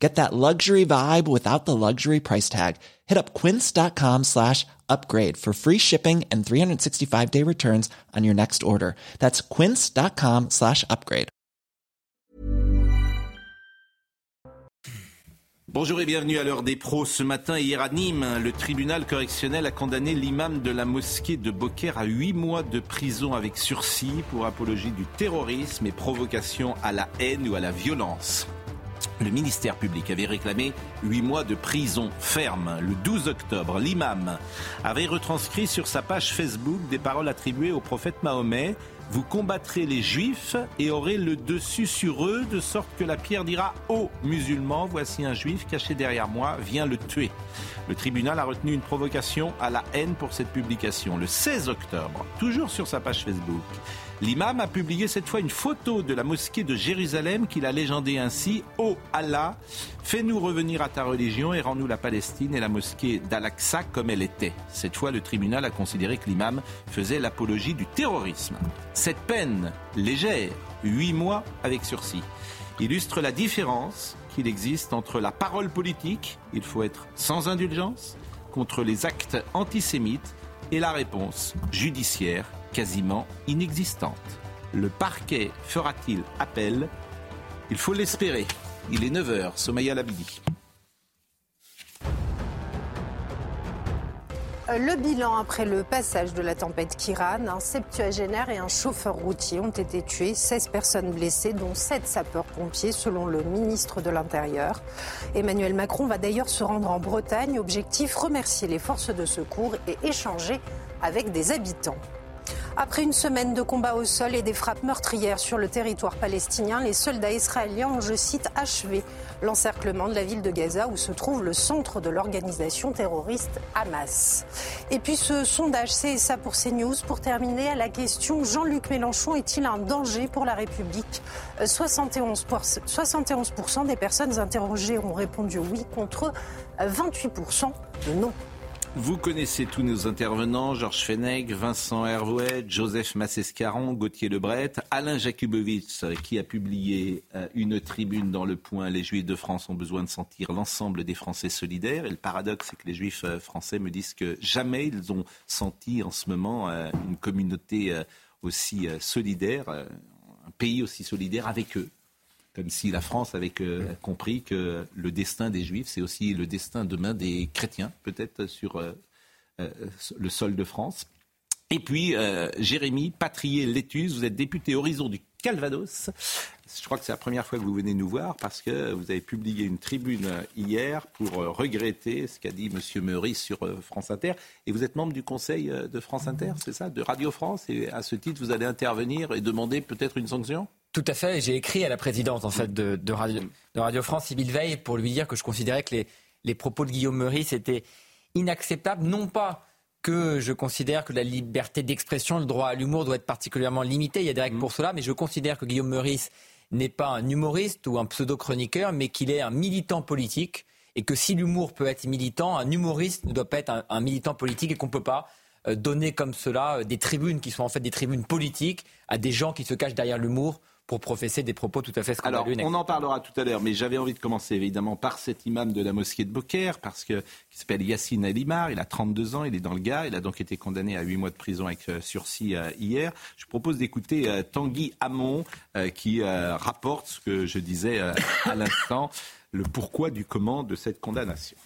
Get that luxury vibe without the luxury price tag. Hit up quince.com slash upgrade for free shipping and 365 day returns on your next order. That's quince.com slash upgrade. Bonjour et bienvenue à l'heure des pros. Ce matin, hier à Nîmes, le tribunal correctionnel a condamné l'imam de la mosquée de Beaucaire à 8 mois de prison avec sursis pour apologie du terrorisme et provocation à la haine ou à la violence. Le ministère public avait réclamé huit mois de prison ferme. Le 12 octobre, l'imam avait retranscrit sur sa page Facebook des paroles attribuées au prophète Mahomet. Vous combattrez les juifs et aurez le dessus sur eux, de sorte que la pierre dira aux musulmans, voici un juif caché derrière moi, viens le tuer. Le tribunal a retenu une provocation à la haine pour cette publication. Le 16 octobre, toujours sur sa page Facebook, L'imam a publié cette fois une photo de la mosquée de Jérusalem qu'il a légendé ainsi Ô Allah, fais-nous revenir à ta religion et rends-nous la Palestine et la mosquée d'Al-Aqsa comme elle était. Cette fois, le tribunal a considéré que l'imam faisait l'apologie du terrorisme. Cette peine légère, huit mois avec sursis, illustre la différence qu'il existe entre la parole politique, il faut être sans indulgence, contre les actes antisémites et la réponse judiciaire quasiment inexistante. Le parquet fera-t-il appel? Il faut l'espérer. Il est 9h, Somaya Labidi. Le bilan après le passage de la tempête Kiran, un septuagénaire et un chauffeur routier ont été tués, 16 personnes blessées, dont 7 sapeurs-pompiers, selon le ministre de l'Intérieur. Emmanuel Macron va d'ailleurs se rendre en Bretagne, objectif remercier les forces de secours et échanger avec des habitants. Après une semaine de combats au sol et des frappes meurtrières sur le territoire palestinien, les soldats israéliens ont, je cite, achevé l'encerclement de la ville de Gaza où se trouve le centre de l'organisation terroriste Hamas. Et puis ce sondage CSA pour CNews pour terminer à la question Jean-Luc Mélenchon est-il un danger pour la République? 71%, 71 des personnes interrogées ont répondu oui contre 28% de non. Vous connaissez tous nos intervenants, Georges Fenech, Vincent Hervouet, Joseph Massescaron, Gauthier Lebret, Alain Jakubowicz, qui a publié euh, une tribune dans Le Point, Les Juifs de France ont besoin de sentir l'ensemble des Français solidaires. Et le paradoxe, c'est que les Juifs euh, français me disent que jamais ils ont senti en ce moment euh, une communauté aussi solidaire, un pays aussi solidaire avec eux comme si la France avait compris que le destin des Juifs, c'est aussi le destin demain des chrétiens, peut-être sur euh, euh, le sol de France. Et puis, euh, Jérémy Patrier-Létus, vous êtes député Horizon du Calvados. Je crois que c'est la première fois que vous venez nous voir parce que vous avez publié une tribune hier pour regretter ce qu'a dit M. Meurice sur France Inter. Et vous êtes membre du conseil de France Inter, c'est ça, de Radio France? Et à ce titre, vous allez intervenir et demander peut-être une sanction? Tout à fait. J'ai écrit à la présidente en fait de, Radio, de Radio, France, Sybille Veil, pour lui dire que je considérais que les, les propos de Guillaume Meurice étaient inacceptables, non pas que je considère que la liberté d'expression, le droit à l'humour doit être particulièrement limité. Il y a des règles pour cela, mais je considère que Guillaume Meurice n'est pas un humoriste ou un pseudo-chroniqueur, mais qu'il est un militant politique. Et que si l'humour peut être militant, un humoriste ne doit pas être un militant politique et qu'on ne peut pas euh, donner comme cela euh, des tribunes qui sont en fait des tribunes politiques à des gens qui se cachent derrière l'humour pour professer des propos tout à fait scandaleux. Alors, on en parlera tout à l'heure, mais j'avais envie de commencer évidemment par cet imam de la mosquée de Beaucaire, parce que qui s'appelle Yassine Alimar, il a 32 ans, il est dans le Gard, il a donc été condamné à 8 mois de prison avec euh, sursis euh, hier. Je propose d'écouter euh, Tanguy Hamon qui rapporte ce que je disais à l'instant, le pourquoi du comment de cette condamnation.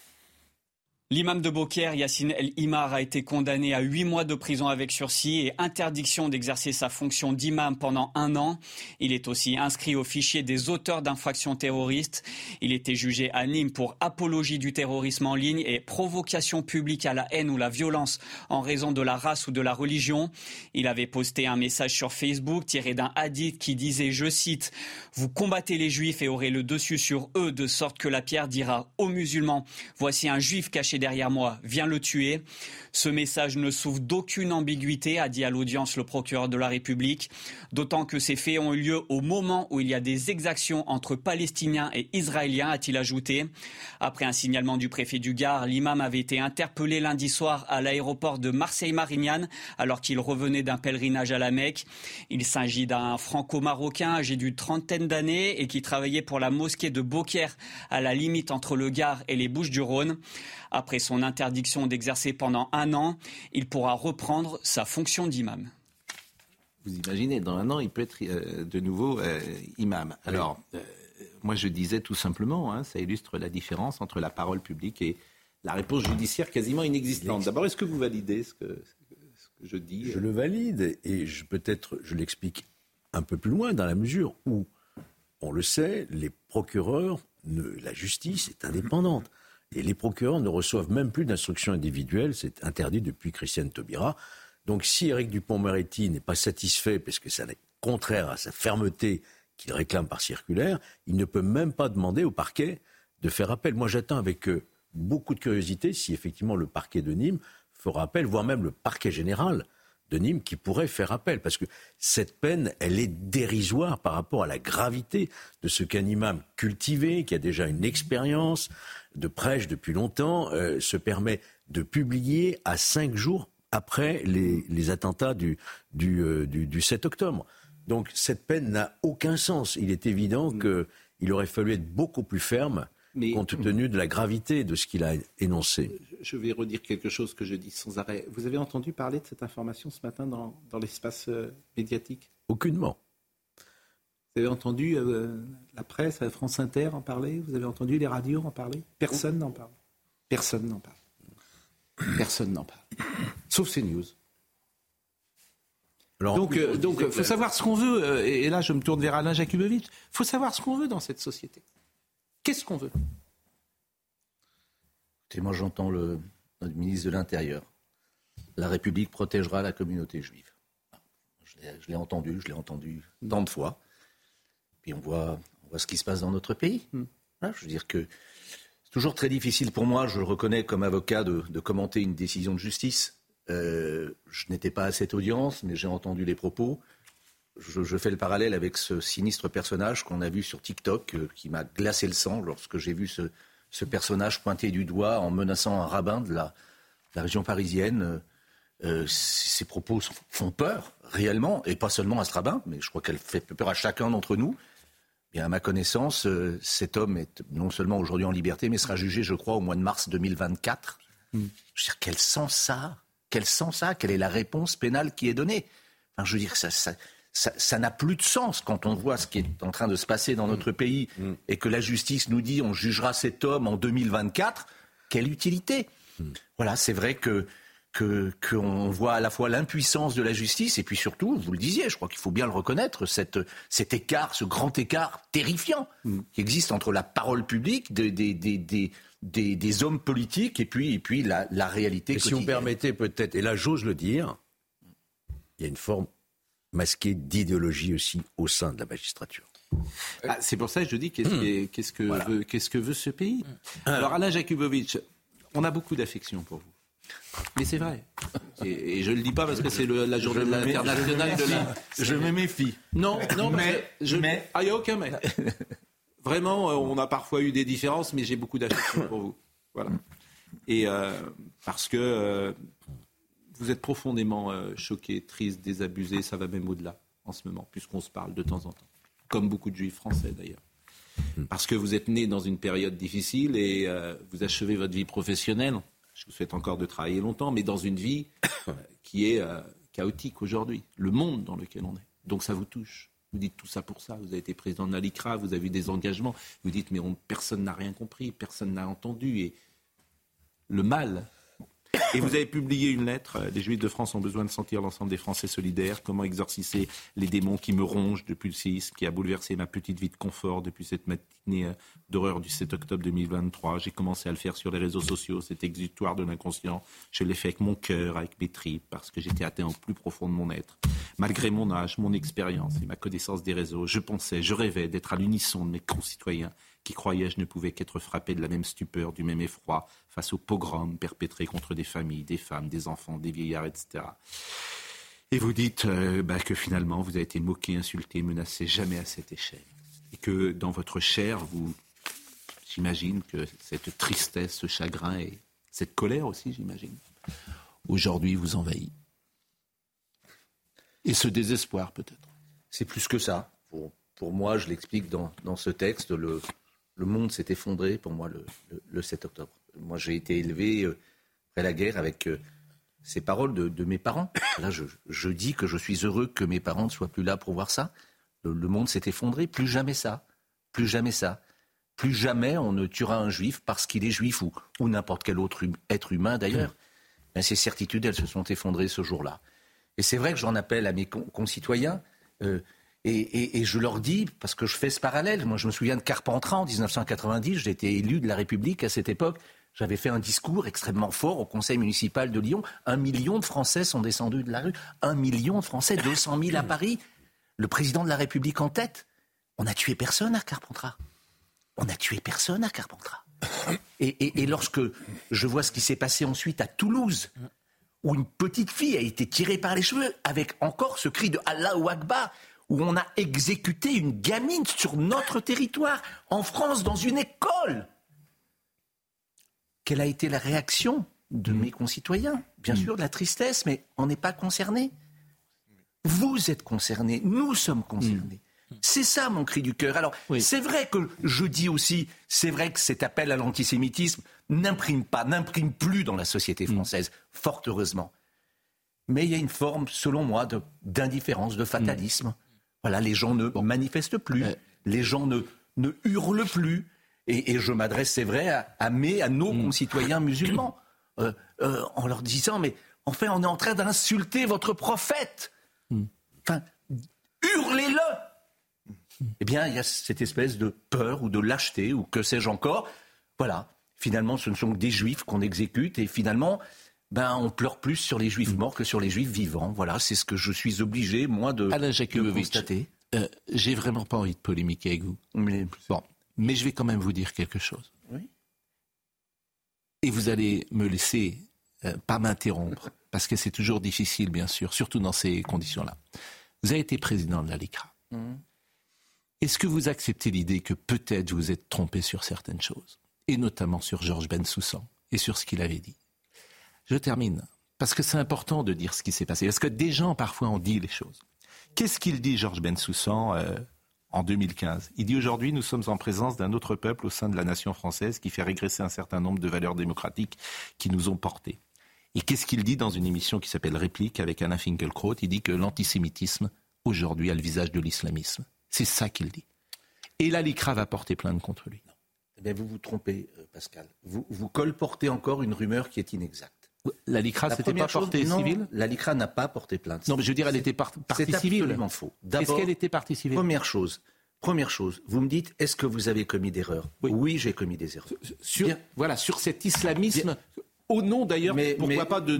L'imam de Beaucaire, Yassine El Imar, a été condamné à huit mois de prison avec sursis et interdiction d'exercer sa fonction d'imam pendant un an. Il est aussi inscrit au fichier des auteurs d'infractions terroristes. Il était jugé à Nîmes pour apologie du terrorisme en ligne et provocation publique à la haine ou la violence en raison de la race ou de la religion. Il avait posté un message sur Facebook tiré d'un hadith qui disait, je cite, Vous combattez les juifs et aurez le dessus sur eux de sorte que la pierre dira aux musulmans, voici un juif caché derrière moi, viens le tuer. Ce message ne souffre d'aucune ambiguïté, a dit à l'audience le procureur de la République, d'autant que ces faits ont eu lieu au moment où il y a des exactions entre Palestiniens et Israéliens, a-t-il ajouté. Après un signalement du préfet du Gard, l'imam avait été interpellé lundi soir à l'aéroport de Marseille-Marignane alors qu'il revenait d'un pèlerinage à la Mecque. Il s'agit d'un franco-marocain âgé d'une trentaine d'années et qui travaillait pour la mosquée de Beaucaire à la limite entre le Gard et les Bouches-du-Rhône. Après son interdiction d'exercer pendant un an, il pourra reprendre sa fonction d'imam. Vous imaginez, dans un an, il peut être euh, de nouveau euh, imam. Alors, euh, moi je disais tout simplement, hein, ça illustre la différence entre la parole publique et la réponse judiciaire quasiment inexistante. D'abord, est-ce que vous validez ce que, je dis Je le valide et peut-être je l'explique un peu plus loin dans la mesure où, on le sait, les procureurs, la justice est indépendante. Et les procureurs ne reçoivent même plus d'instructions individuelles, c'est interdit depuis Christiane Taubira. Donc si Éric Dupont-Moretti n'est pas satisfait, parce que ça est contraire à sa fermeté qu'il réclame par circulaire, il ne peut même pas demander au parquet de faire appel. Moi j'attends avec euh, beaucoup de curiosité si effectivement le parquet de Nîmes fera appel, voire même le parquet général de Nîmes qui pourrait faire appel. Parce que cette peine, elle est dérisoire par rapport à la gravité de ce qu'un imam cultivé, qui a déjà une expérience de prêche depuis longtemps, euh, se permet de publier à cinq jours après les, attentats du, du, 7 euh, octobre. Donc cette peine n'a aucun sens. Il est évident mm. qu'il aurait fallu être beaucoup plus ferme compte tenu de la gravité de ce qu'il a énoncé. Je vais redire quelque chose que je dis sans arrêt. Vous avez entendu parler de cette information ce matin dans, l'espace euh, médiatique? Aucunement. Vous avez entendu euh, la presse, France Inter en parler? Vous avez entendu les radios en parler? Personne n'en parle. Personne n'en parle. Personne n'en parle. Sauf ces news. donc, il euh, faut savoir ce qu'on veut. Et là, je me tourne vers Alain Jakubowicz. Il faut savoir ce qu'on veut dans cette société. Qu'est-ce qu'on veut? Moi j'entends le, ministre de l'Intérieur. La République protégera la communauté juive. Je l'ai entendu, je l'ai entendu tant de fois. Puis on voit, on voit ce qui se passe dans notre pays. Hmm. je veux dire que c'est toujours très difficile pour moi, je le reconnais comme avocat, de, commenter une décision de justice. Euh, je n'étais pas à cette audience, mais j'ai entendu les propos je, fais le parallèle avec ce sinistre personnage qu'on a vu sur TikTok, euh, qui m'a glacé le sang lorsque j'ai vu ce, personnage pointé du doigt en menaçant un rabbin de la, région parisienne. Euh, euh, ces propos font peur, réellement, et pas seulement à ce rabbin, mais je crois qu'elle fait peur à chacun d'entre nous. Et à ma connaissance, cet homme est non seulement aujourd'hui en liberté, mais sera jugé, je crois, au mois de mars 2024. Hmm. Je veux dire, quel sens ça? Quel sens ça? Quelle est la réponse pénale qui est donnée? Enfin, Je veux dire, ça, ça, ça n'a plus de sens quand on voit ce qui est en train de se passer dans notre pays mm. Mm. et que la justice nous dit on jugera cet homme en 2024. Quelle utilité mm. Voilà, c'est vrai que qu'on voit à la fois l'impuissance de la justice et puis surtout, vous le disiez, je crois qu'il faut bien le reconnaître, cette, cet écart, ce grand écart terrifiant qui existe entre la parole publique des, des, des, des hommes politiques et puis, et puis la, la réalité. Et si vous permettez peut-être, et là j'ose le dire, il y a une forme masqué d'idéologie aussi au sein de la magistrature. Ah, c'est pour ça que je dis qu'est-ce, hmm. qu'est-ce, que, veut, qu'est-ce que veut ce pays? Hmm. Alors Alain Jakubowicz, on a beaucoup d'affection pour vous. Mais c'est vrai. Et, je ne le dis pas parce que c'est la journée internationale de la... Je me méfie. Non, non, mais... Je... mais... Ah, il n'y a aucun mais. Vraiment, euh, on a parfois eu des différences, mais j'ai beaucoup d'affection pour vous. Voilà. Et euh, parce que euh, vous êtes profondément euh, choqué, triste, désabusé, ça va même au-delà en ce moment, puisqu'on se parle de temps en temps, comme beaucoup de juifs français d'ailleurs. Hmm. Parce que vous êtes né dans une période difficile et euh, vous achevez votre vie professionnelle. Je vous souhaite encore de travailler longtemps, mais dans une vie euh, qui est chaotique aujourd'hui, le monde dans lequel on est. Donc ça vous touche. Vous dites tout ça pour ça. Vous avez été président de la LICRA, vous avez eu des engagements. Vous dites, mais personne n'a rien compris, personne n'a entendu. Et le mal et vous avez publié une lettre. Les Juifs de France ont besoin de sentir l'ensemble des Français solidaires. Comment exorciser les démons qui me rongent depuis le séisme, qui a bouleversé ma petite vie de confort depuis cette matinée euh, d'horreur du 7 octobre 2023. J'ai commencé à le faire sur les réseaux sociaux, cet exutoire de l'inconscient. Je l'ai fait avec mon cœur, avec mes tripes, parce que j'étais atteint au plus profond de mon être. Malgré mon âge, mon expérience et ma connaissance des réseaux, je pensais, je rêvais d'être à l'unisson de mes concitoyens qui croyais je ne pouvais qu'être frappé de la même stupeur, du même effroi face aux pogroms perpétrés contre des familles, des femmes, des enfants, des vieillards, etc. Et vous dites euh, bah, que finalement vous avez été moqué, insulté, menacé, jamais à cette échelle. Et que dans votre chair, vous, j'imagine que cette tristesse, ce chagrin et cette colère aussi, j'imagine, aujourd'hui vous envahit. Et ce désespoir peut-être. C'est plus que ça. Pour, pour moi, je l'explique dans, dans, ce texte, le, le monde s'est effondré pour moi le, le, le 7 octobre. Moi, j'ai été élevé euh, après la guerre avec euh, ces paroles de, mes parents. Là, je, dis que je suis heureux que mes parents ne soient plus là pour voir ça. Le, monde s'est effondré. Plus jamais ça. Plus jamais ça. Plus jamais on ne tuera un juif parce qu'il est juif ou, ou n'importe quel autre hum, être humain d'ailleurs. Ces certitudes, elles se sont effondrées ce jour-là. Et c'est vrai que j'en appelle à mes concitoyens. Euh, et, et, et, je leur dis, parce que je fais ce parallèle, moi je me souviens de Carpentras en 1990, j'étais élu de la République à cette époque, j'avais fait un discours extrêmement fort au conseil municipal de Lyon. Un million de Français sont descendus de la rue. Un million de Français, 200 000 à Paris. Le président de la République en tête. On n'a tué personne à Carpentras. On n'a tué personne à Carpentras. Et, et, et lorsque je vois ce qui s'est passé ensuite à Toulouse, où une petite fille a été tirée par les cheveux avec encore ce cri de Allah ou Akbar, où on a exécuté une gamine sur notre territoire, en France, dans une école. Quelle a été la réaction de mes concitoyens? Bien sûr, de la tristesse, mais on n'est pas concerné. Vous êtes concernés, nous sommes concernés. C'est ça mon cri du cœur. Alors, oui. c'est vrai que je dis aussi, c'est vrai que cet appel à l'antisémitisme n'imprime pas, n'imprime plus dans la société française, mmh. fort heureusement. Mais il y a une forme, selon moi, d'indifférence, de, de, fatalisme. Voilà, les gens ne bon. manifestent plus, les gens ne, ne hurlent plus. Et, et je m'adresse, c'est vrai, à, à, mes, à nos mmh. concitoyens musulmans, euh, euh, en leur disant, mais enfin, on est en train d'insulter votre prophète. Enfin, hurlez-le eh bien, il y a cette espèce de peur ou de lâcheté ou que sais-je encore. Voilà. Finalement, ce ne sont que des juifs qu'on exécute et finalement, ben, on pleure plus sur les juifs morts que sur les juifs vivants. Voilà, c'est ce que je suis obligé, moi, de, Alain de constater. Euh, J'ai vraiment pas envie de polémiquer avec vous. Mais... Bon, mais je vais quand même vous dire quelque chose. Oui. Et vous allez me laisser euh, pas m'interrompre, parce que c'est toujours difficile, bien sûr, surtout dans ces conditions-là. Vous avez été président de la LICRA. Mmh. Est-ce que vous acceptez l'idée que peut-être vous êtes trompé sur certaines choses, et notamment sur Georges Bensoussan et sur ce qu'il avait dit? Je termine, parce que c'est important de dire ce qui s'est passé, parce que des gens parfois ont dit les choses. Qu'est-ce qu'il dit, Georges Bensoussan, euh, en 2015 Il dit aujourd'hui, nous sommes en présence d'un autre peuple au sein de la nation française qui fait régresser un certain nombre de valeurs démocratiques qui nous ont portés. Et qu'est-ce qu'il dit dans une émission qui s'appelle Réplique avec Anna Finkielkraut? Il dit que l'antisémitisme, aujourd'hui, a le visage de l'islamisme. C'est ça qu'il dit. Et la LICRA va porter plainte contre lui. Eh bien, vous vous trompez, euh, Pascal. Vous colportez encore une rumeur qui est inexacte. La LICRA, c'était pas chose, portée non, civile? La LICRA n'a pas porté plainte. Non, mais je veux dire, elle était par partie civile. C'est absolument faux. Est-ce qu'elle était partie civile? Première chose. Première chose, vous me dites, est-ce que vous avez commis d'erreurs Oui, oui j'ai commis des erreurs. Sur, Bien. voilà, sur cet islamisme, Bien. au nom d'ailleurs, pourquoi mais, pas de,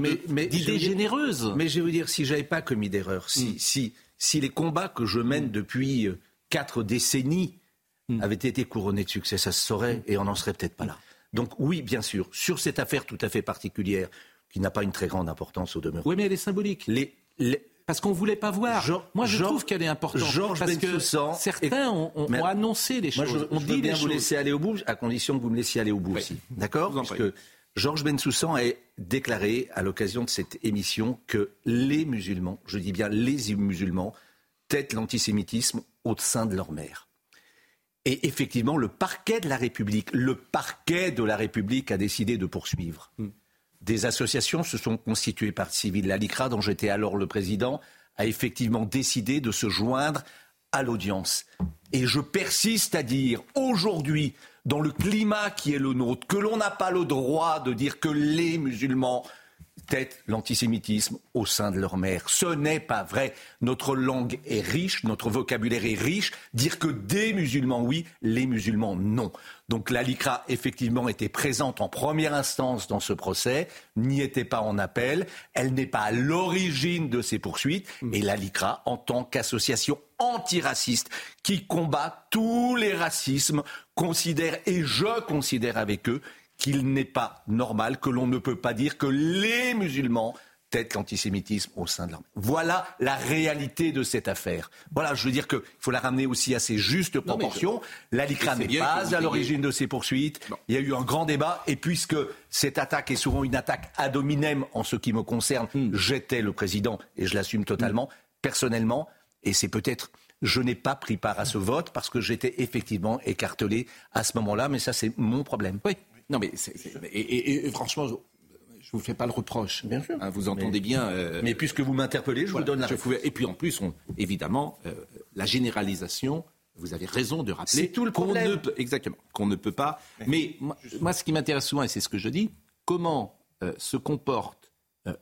d'idées généreuses? Mais je vous dire, si j'avais pas commis d'erreurs, si, mm. si, si les combats que je mène mm. depuis quatre décennies mm. avaient été couronnés de succès, ça se saurait et on n'en serait peut-être pas là. Donc oui, bien sûr, sur cette affaire tout à fait particulière, qui n'a pas une très grande importance au demeurant. Oui, mais elle est symbolique. Les, les... Parce qu'on ne voulait pas voir. Moi, je trouve qu'elle est importante. Georges parce que Bensoussan certains ont, ont, ont, annoncé les choses. Moi, je, on je dit bien les vous laisser aller au bout, à condition que vous me laissiez aller au bout oui. aussi. D'accord Parce que Georges Bensoussan a déclaré à l'occasion de cette émission que les musulmans, je dis bien les musulmans, têtent l'antisémitisme au sein de leur mère. Et effectivement, le parquet de la République, le parquet de la République a décidé de poursuivre. Mm. Des associations se sont constituées par civile. La LICRA, dont j'étais alors le président, a effectivement décidé de se joindre à l'audience. Et je persiste à dire aujourd'hui, dans le climat qui est le nôtre, que l'on n'a pas le droit de dire que les musulmans tête l'antisémitisme au sein de leur mère. Ce n'est pas vrai. Notre langue est riche, notre vocabulaire est riche. Dire que des musulmans, oui, les musulmans, non. Donc la LICRA, effectivement, était présente en première instance dans ce procès, n'y était pas en appel. Elle n'est pas à l'origine de ces poursuites. Et la LICRA, en tant qu'association antiraciste qui combat tous les racismes, considère, et je considère avec eux, qu'il n'est pas normal, que l'on ne peut pas dire que les musulmans têtent l'antisémitisme au sein de l'armée. Voilà la réalité de cette affaire. Voilà, je veux dire qu'il faut la ramener aussi à ses justes proportions. La LICRA n'est pas à l'origine de ces poursuites. Il y a eu un grand débat. Et puisque cette attaque est souvent une attaque ad hominem en ce qui me concerne, hmm. j'étais le président et je l'assume totalement, personnellement. Et c'est peut-être je n'ai pas pris part à ce vote parce que j'étais effectivement écartelé à ce moment-là, mais ça c'est mon problème. Oui, non, mais et, franchement, je ne vous fais pas le reproche. Bien sûr. Hein, vous entendez bien. Euh, mais puisque vous m'interpellez, je vous donne la réponse. Et puis en plus, évidemment, euh, la généralisation. Vous avez raison de rappeler. C'est tout le problème. exactement. Qu'on ne peut pas. Mais moi, ce qui m'intéresse souvent, et c'est ce que je dis, comment euh, se comporte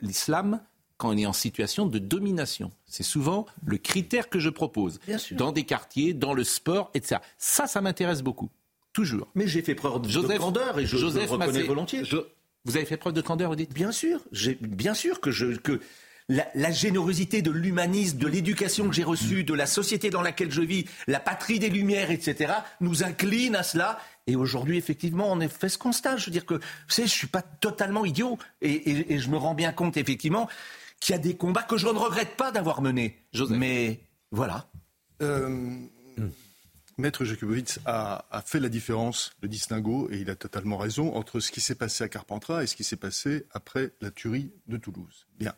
l'islam quand on est en situation de domination? C'est souvent le critère que je propose. Dans des quartiers, dans le sport, etc. Ça, ça m'intéresse beaucoup. Toujours. Mais j'ai fait preuve de candeur et je, Joseph le reconnais volontiers. vous avez fait preuve de candeur, vous dites? Bien sûr. Bien sûr que, je, que la, générosité de l'humanisme, de l'éducation que j'ai reçue, de la société dans laquelle je vis, la patrie des Lumières, etc., nous incline à cela. Et aujourd'hui, effectivement, on a fait ce constat. Je veux dire que, vous savez, je suis pas totalement idiot. Et, je me rends bien compte, effectivement, qu'il y a des combats que je ne regrette pas d'avoir menés. Mais voilà. Euh, Maître Jakubowicz a, fait la différence, le distinguo, et il a totalement raison, entre ce qui s'est passé à Carpentras et ce qui s'est passé après la tuerie de Toulouse. Bien.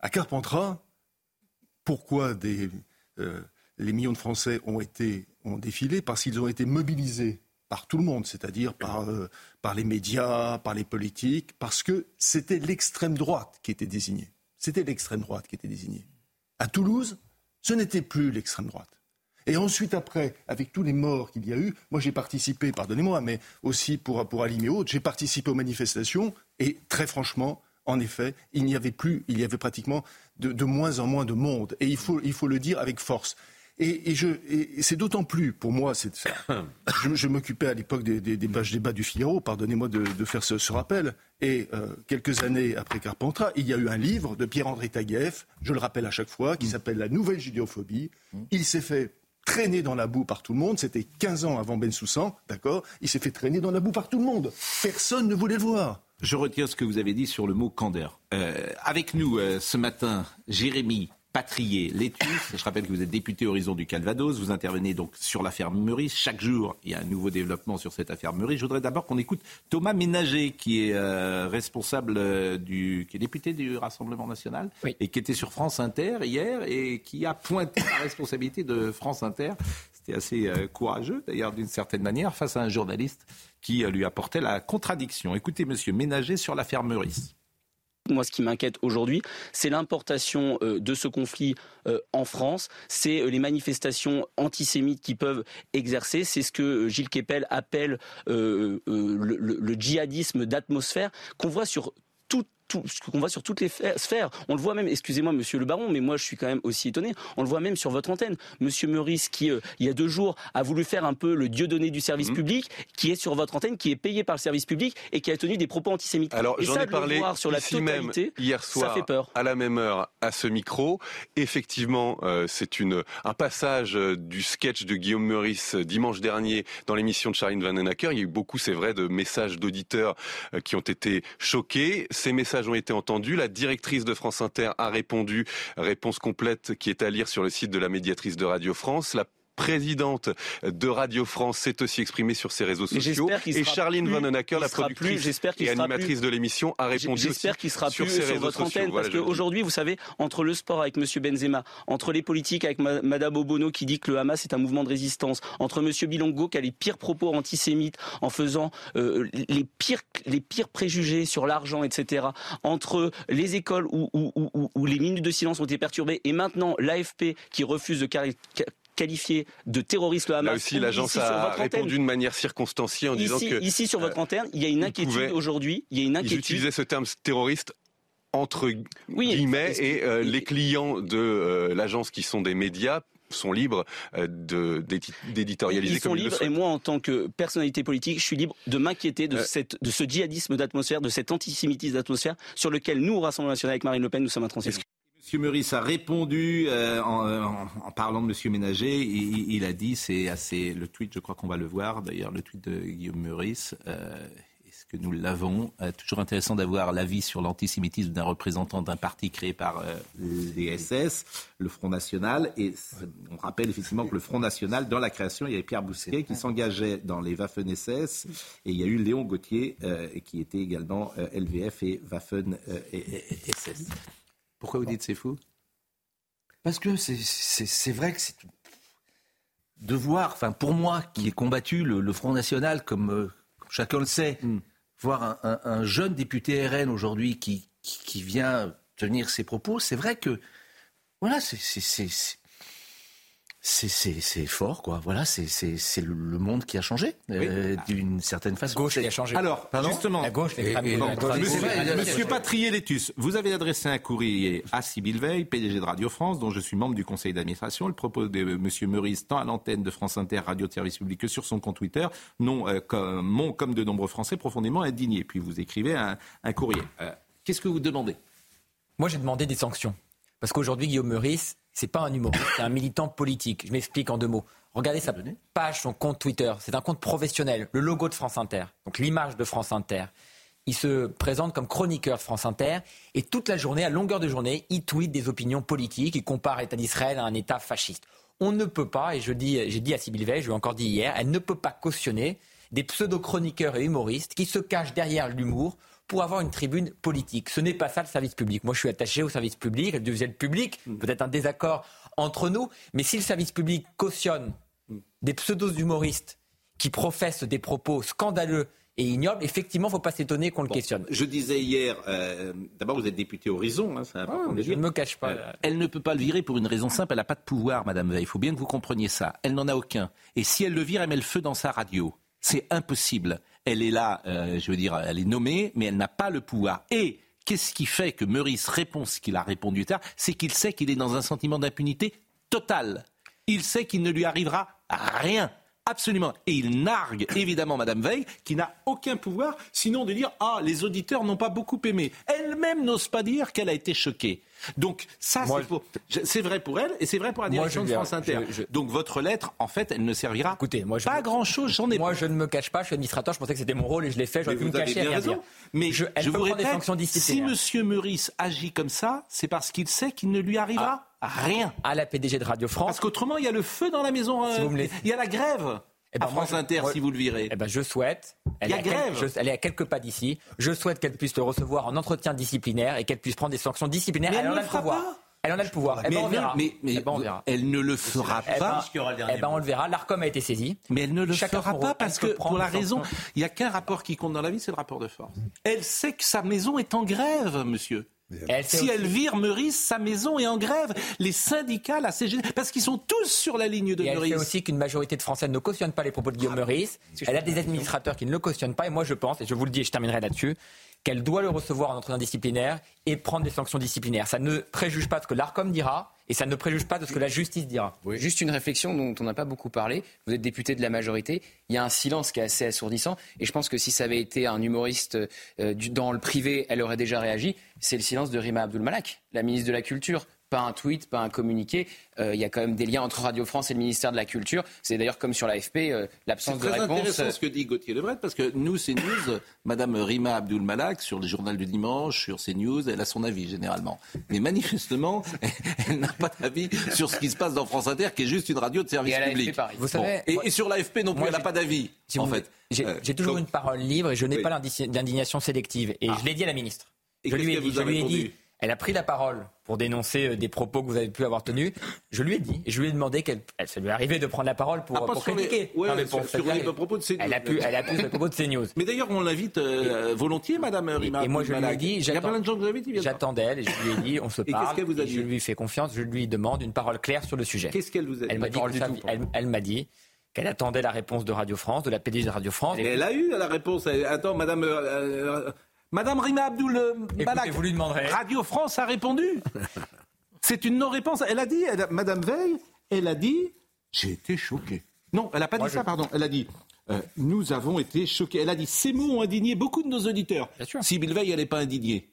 À Carpentras, pourquoi euh, les millions de Français ont, été, ont défilé? Parce qu'ils ont été mobilisés par tout le monde, c'est-à-dire euh, par les médias, par les politiques, parce que c'était l'extrême droite qui était désignée. C'était l'extrême droite qui était désignée. À Toulouse, ce n'était plus l'extrême droite. Et ensuite, après, avec tous les morts qu'il y a eu, moi j'ai participé, pardonnez-moi, mais aussi pour, pour Alim et j'ai participé aux manifestations et très franchement, en effet, il n'y avait plus, il y avait pratiquement de, moins en moins de monde. Et il faut, il faut le dire avec force. Et, c'est d'autant plus, pour moi, je, je m'occupais à l'époque des, des, des, débats du Figaro, pardonnez-moi de, faire ce, rappel. Et euh, quelques années après Carpentras, il y a eu un livre de Pierre-André Taguieff, je le rappelle à chaque fois, qui mmh. s'appelle La nouvelle judéophobie. Mmh. Il s'est fait traîné dans la boue par tout le monde. C'était 15 ans avant Ben Soussan, d'accord Il s'est fait traîner dans la boue par tout le monde. Personne ne voulait le voir. Je retiens ce que vous avez dit sur le mot candeur. Euh, avec nous euh, ce matin, Jérémy Patrier Létus. Je rappelle que vous êtes député Horizon du Calvados. Vous intervenez donc sur l'affaire Meurice. Chaque jour, il y a un nouveau développement sur cette affaire Meurice. Je voudrais d'abord qu'on écoute Thomas Ménager, qui est euh, responsable euh, du, qui est député du Rassemblement national et qui était sur France Inter hier et qui a pointé la responsabilité de France Inter. C'était assez euh, courageux, d'ailleurs, d'une certaine manière, face à un journaliste qui lui apportait la contradiction. Écoutez, Monsieur Ménager sur l'affaire Meurice moi, ce qui m'inquiète aujourd'hui, c'est l'importation euh, de ce conflit euh, en France, c'est euh, les manifestations antisémites qui peuvent exercer, c'est ce que Gilles Kepel appelle le, le djihadisme d'atmosphère qu'on voit sur tout ce qu'on voit sur toutes les sphères. On le voit même, excusez-moi, monsieur le baron, mais moi je suis quand même aussi étonné, on le voit même sur votre antenne. Monsieur Meurice, qui euh, il y a deux jours a voulu faire un peu le dieu donné du service mmh. public, qui est sur votre antenne, qui est payé par le service public et qui a tenu des propos antisémites. Alors j'en ai parlé sur la ici même hier soir, ça fait peur. à la même heure, à ce micro. Effectivement, euh, c'est une un passage euh, du sketch de Guillaume Meurice dimanche dernier dans l'émission de Charline Vannenacker. Il y a eu beaucoup, c'est vrai, de messages d'auditeurs qui ont été choqués. Ces messages ont été entendus. La directrice de France Inter a répondu, réponse complète qui est à lire sur le site de la médiatrice de Radio France. Présidente de Radio France s'est aussi exprimée sur ses réseaux sociaux. Et Charline Vanhoenacker, la productrice et animatrice de l'émission, a répondu J'espère qu'il sera sur, plus sur votre antenne, parce qu'aujourd'hui, vous savez, entre le sport avec Monsieur Benzema, entre les politiques avec Madame Obono qui dit que le Hamas est un mouvement de résistance, entre Monsieur Bilongo qui a les pires propos antisémites en faisant euh, les pires les pires préjugés sur l'argent, etc. Entre les écoles où, où, où, les minutes de silence ont été perturbées et maintenant l'AFP qui refuse de qualifié de terroriste le Hamas. Là aussi, l'agence a répondu de manière circonstanciée en disant que ici sur votre euh, antenne, il y a une inquiétude aujourd'hui. Il y a une inquiétude. Ils utilisaient ce terme terroriste entre guillemets et euh, les clients de euh, l'agence qui sont des médias sont libres de- d'édi- d'éditorialiser Ils sont comme ils le libres et moi, en tant que personnalité politique, je suis libre de m'inquiéter de, Euh. cette, de ce djihadisme d'atmosphère, de cet antisémitisme d'atmosphère sur lequel nous, au Rassemblement national avec Marine Le Pen, nous sommes intransigeants. Monsieur Meurice a répondu euh, en, en- parlant de Monsieur Ménager. Il, a dit, c'est assez le tweet, je crois qu'on va le voir. D'ailleurs, le tweet de Guillaume Meurice. euh, Est-ce que nous l'avons? Euh, Toujours intéressant d'avoir l'avis sur l'antisémitisme d'un représentant d'un parti créé par euh, les SS, le Front National. Et on rappelle effectivement que le Front National, dans la création, il y avait Pierre Bousquet qui s'engageait dans les Waffen-SS. Et il y a eu Léon Gauthier euh, qui était également euh, LVF et Waffen-SS. Pourquoi vous dites c'est fou? Parce que c'est- vrai que c'est de voir, enfin pour moi qui ai combattu le, le Front National, comme, euh, comme chacun le sait, Mm. voir un, un- un jeune député RN aujourd'hui qui, qui, qui vient tenir ses propos, c'est vrai que voilà, c'est c'est- fort, quoi. Voilà, c'est le, monde qui a changé euh, d'une certaine façon. Gauche qui a changé. Alors, Pardon justement, La gauche, l'extrême Et- et gauche. Monsieur, Monsieur Patrier-Létus, vous avez adressé un courrier à Sybille Veil, PDG de Radio France, dont je suis membre du conseil d'administration. Le propos de Monsieur Meurice, tant à l'antenne de France Inter, Radio de Service Public, que sur son compte Twitter, non, euh, comme, m'ont, comme de nombreux Français, profondément indignés. Puis vous écrivez un, un courrier. Euh, qu'est-ce que vous demandez? Moi, j'ai demandé des sanctions. Parce qu'aujourd'hui, Guillaume Meurice, c'est pas un humoriste, c'est un militant politique. Je m'explique en deux mots. Regardez sa page, son compte Twitter. C'est un compte professionnel. Le logo de France Inter, donc l'image de France Inter. Il se présente comme chroniqueur de France Inter et toute la journée, à longueur de journée, il tweet des opinions politiques. Il compare l'État d'Israël à un État fasciste. On ne peut pas, et je dis, j'ai dit à Sybille Veil, je l'ai encore dit hier, elle ne peut pas cautionner des pseudo-chroniqueurs et humoristes qui se cachent derrière l'humour pour avoir une tribune politique. Ce n'est pas ça le service public. Moi, je suis attaché au service public, à le public, peut-être un désaccord entre nous, mais si le service public cautionne des pseudo-humoristes qui professent des propos scandaleux et ignobles, effectivement, il ne faut pas s'étonner qu'on le questionne. Je disais hier, euh, d'abord vous êtes député Horizon, hein, important de je ne me cache pas. Euh, Elle ne peut pas le virer pour une raison simple, elle n'a pas de pouvoir, Madame Veil. Il faut bien que vous compreniez ça. Elle n'en a aucun. Et si elle le vire, elle met le feu dans sa radio. C'est impossible. Elle est là, euh, je veux dire, elle est nommée, mais elle n'a pas le pouvoir. Et qu'est-ce qui fait que Meurice répond ce qu'il a répondu tard C'est qu'il sait qu'il est dans un sentiment d'impunité totale. Il sait qu'il ne lui arrivera rien. Absolument. Et il nargue évidemment Madame Veil, qui n'a aucun pouvoir, sinon de dire Ah, les auditeurs n'ont pas beaucoup aimé. Elle-même n'ose pas dire qu'elle a été choquée. Donc ça, c'est pour- je- c'est vrai pour elle et c'est vrai pour la direction de France Inter. je- je- Donc votre lettre, en fait, elle ne servira Écoutez, moi, je- pas à grand-chose. J'en ai Moi, je ne me cache pas, je suis administrateur, je pensais que c'était mon rôle et je l'ai fait, j'aurais pu me cacher bien raison. dire. Mais Je- elle vous des répète, si. Monsieur Meurice agit comme ça, c'est parce qu'il sait qu'il ne lui arrivera rien. À la PDG de Radio France, Parce qu'autrement, il y a le feu dans la maison. euh, Si me Il y a la grève. Eh ben, à France je- Inter, si vous le virez. Eh ben, je souhaite. Elle Il y a est quel- grève. je- elle est à quelques pas d'ici. Je souhaite qu'elle puisse le recevoir en entretien disciplinaire et qu'elle puisse prendre des sanctions disciplinaires. Mais elle en ne a le pouvoir. pas. Elle en a le pouvoir. Eh mais, ben, on elle ne- verra. mais- mais Eh ben, on verra. elle ne le fera Eh ben, pas. eh ben, on le verra. L'ARCOM a été saisi. Mais elle ne le Chacun fera pas parce que pour la raison, il n'y a qu'un rapport qui compte dans la vie, c'est le rapport de force. Elle sait que sa maison est en grève, monsieur. Elle Si aussi- elle vire Meurice, sa maison est en grève. Les syndicats, la CGT, parce qu'ils sont tous sur la ligne de Et elle Meurice. sait aussi qu'une majorité de Français ne cautionne pas les propos de Guillaume Meurice. Elle a des administrateurs qui ne le cautionnent pas. Et moi, je pense, et je vous le dis et je terminerai là-dessus, qu'elle doit le recevoir en entretien disciplinaire et prendre des sanctions disciplinaires. Ça ne préjuge pas de ce que l'ARCOM dira et ça ne préjuge pas de ce que la justice dira. Juste une réflexion dont on n'a pas beaucoup parlé. Vous êtes député de la majorité. Il y a un silence qui est assez assourdissant. Et je pense que si ça avait été un humoriste euh, dans le privé, elle aurait déjà réagi. C'est le silence de Rima Abdul-Malak, la ministre de la Culture. Pas un tweet, pas un communiqué. Euh, il y a quand même des liens entre Radio France et le ministère de la Culture. C'est d'ailleurs comme sur l'AFP, euh, C'est l'absence de réponse. euh, intéressant ce que dit Gauthier Lebret, parce que nous, c'est News, Madame Rima Abdul Malak, sur le journal du dimanche, sur CNews, elle a son avis généralement. Mais manifestement, elle n'a pas d'avis sur ce qui se passe dans France Inter, qui est juste une radio de service Et public. Vous savez, et, et sur l'AFP non plus, moi, elle n'a pas d'avis, Si en vous- fait. J'ai Euh, j'ai toujours donc- une parole libre et je n'ai Oui. pas d'indignation sélective. Et je l'ai dit à la ministre. Et je lui ai je lui dit, elle a pris la parole pour dénoncer euh, des propos que vous avez pu avoir tenus. Je lui ai dit, je lui ai demandé qu'elle, elle- ça lui est arrivé de prendre la parole pour, Ah, pour sur les- critiquer. ouais, Non, mais sur- pour- sur les arrive. propos de CNews. Elle a pu, elle a pu sur propos de CNews. Mais d'ailleurs, on l'invite euh, volontiers, Madame Rima. Et moi, je lui ai dit, il y a j'attends- d'elle et je lui ai dit, on se qu'est-ce parle. qu'elle vous a dit je lui fais confiance, je lui demande une parole claire sur le sujet. Qu'est-ce qu'elle vous a dit Elle m'a dit, elle, m'a qu'elle attendait la réponse de Radio France, de la PDG de Radio France. Et elle a eu la réponse. Attends, Madame, euh, Madame Rima Abdul euh, Malak, vous lui demanderez. Radio France a répondu. C'est une non-réponse. Elle a dit, elle a- Madame Veil, elle a dit, j'ai été choquée. Non, elle n'a pas dit ça, pardon. Elle a dit, euh, nous avons été choqués. Elle a dit, ces mots ont indigné beaucoup de nos auditeurs. Bien sûr. Sibyl Veil, elle n'est pas indignée.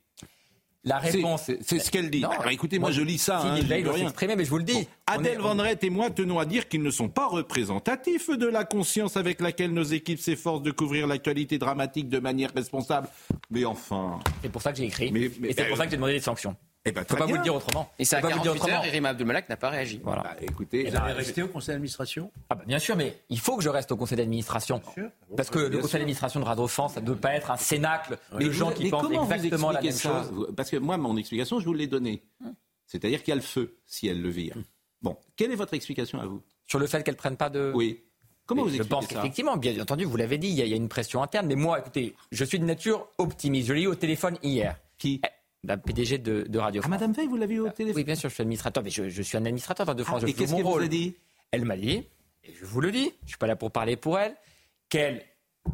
La réponse. C'est c'est ce qu'elle dit. Non, Alors, écoutez, moi, je lis ça. Philippe hein, je Veil dis doit rien. s'exprimer, mais je vous le dis. On Adèle Rett et moi tenons à dire qu'ils ne sont pas représentatifs de la conscience avec laquelle nos équipes s'efforcent de couvrir l'actualité dramatique de manière responsable. Mais enfin. C'est pour ça que j'ai écrit. Mais- mais- et c'est pour ça que j'ai demandé des sanctions. Eh ben, très pas vous bien. le dire autrement. Et c'est à Je peux pas vous le dire 48 heures, autrement. et Rima Abdelmalak n'a pas réagi. Voilà. Bah, écoutez, Vous allez rester au conseil d'administration? Ah bah bien sûr, mais il faut que je reste au conseil d'administration. Parce que le conseil d'administration de Radio France, ça ne doit pas être un cénacle de gens qui pensent vous exactement la même ça chose. Vous- Parce que moi, mon explication, je vous l'ai donnée. C'est-à-dire qu'il y a le feu, si elle le vire. Bon, quelle est votre explication à vous? Sur le fait qu'elles prennent pas de... Oui. Comment Mais vous je pense ça? qu'effectivement, bien entendu, vous l'avez dit, il y, a, il y a une pression interne. Mais moi, écoutez, je suis de nature optimiste. Je l'ai eu au téléphone hier. Qui? Eh, La PDG de, de Radio Ah, France. Madame Veil, vous l'avez eu au téléphone Oui, bien sûr, je suis administrateur, mais je, je suis un administrateur de Radio France. Ah, je Et qu'est-ce mon qu'elle vous a dit? Elle m'a dit, et je vous le dis, je suis pas là pour parler pour elle, qu'elle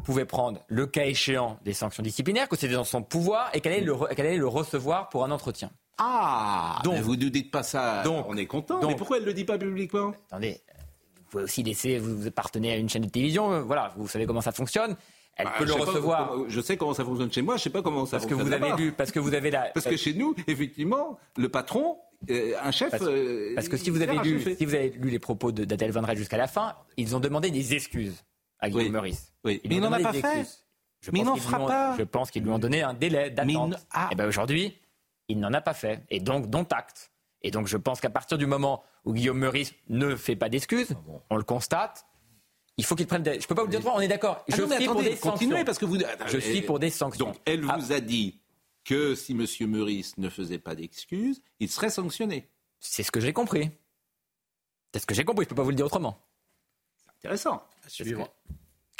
pouvait prendre le cas échéant des sanctions disciplinaires, que c'était dans son pouvoir et qu'elle allait, le re- qu'elle allait le recevoir pour un entretien. Ah Donc- mais vous ne dites pas ça, Donc- on est content. donc- mais pourquoi elle ne le dit pas publiquement? Attendez, vous pouvez aussi laisser, vous, vous appartenez à une chaîne de télévision, euh, voilà, vous savez comment ça fonctionne. Elle Bah, peut je le pas recevoir comment- je sais comment ça fonctionne chez moi, je sais pas comment ça parce que fonctionne vous avez lu, parce que vous avez la. Parce que chez nous, effectivement, le patron, euh, un chef. Parce, euh, parce que si vous avez lu, si vous avez lu les propos d'Adèle Van Rey jusqu'à la fin, ils ont demandé des excuses à Guillaume Oui. Meurice. Oui. Ils Mais il n'en a pas fait. Je Mais il pense n'en qu'ils fera lui ont- pas. Je pense qu'ils lui ont donné un délai d'attente. ne- ah. Et ben aujourd'hui, il n'en a pas fait. Et donc, dont acte. Et donc, je pense qu'à partir du moment où Guillaume Meurice ne fait pas d'excuses, Ah on le constate. Il faut qu'il prenne des. Je peux pas vous le dire autrement, on est d'accord. Ah Je non, mais suis pour des continuez sanctions. parce que vous. Je suis pour des sanctions. Donc, elle Ah, vous a dit que si M. Meurice ne faisait pas d'excuses, il serait sanctionné. C'est ce que j'ai compris. C'est ce que j'ai compris. Je peux pas vous le dire autrement. Intéressant. À suivre.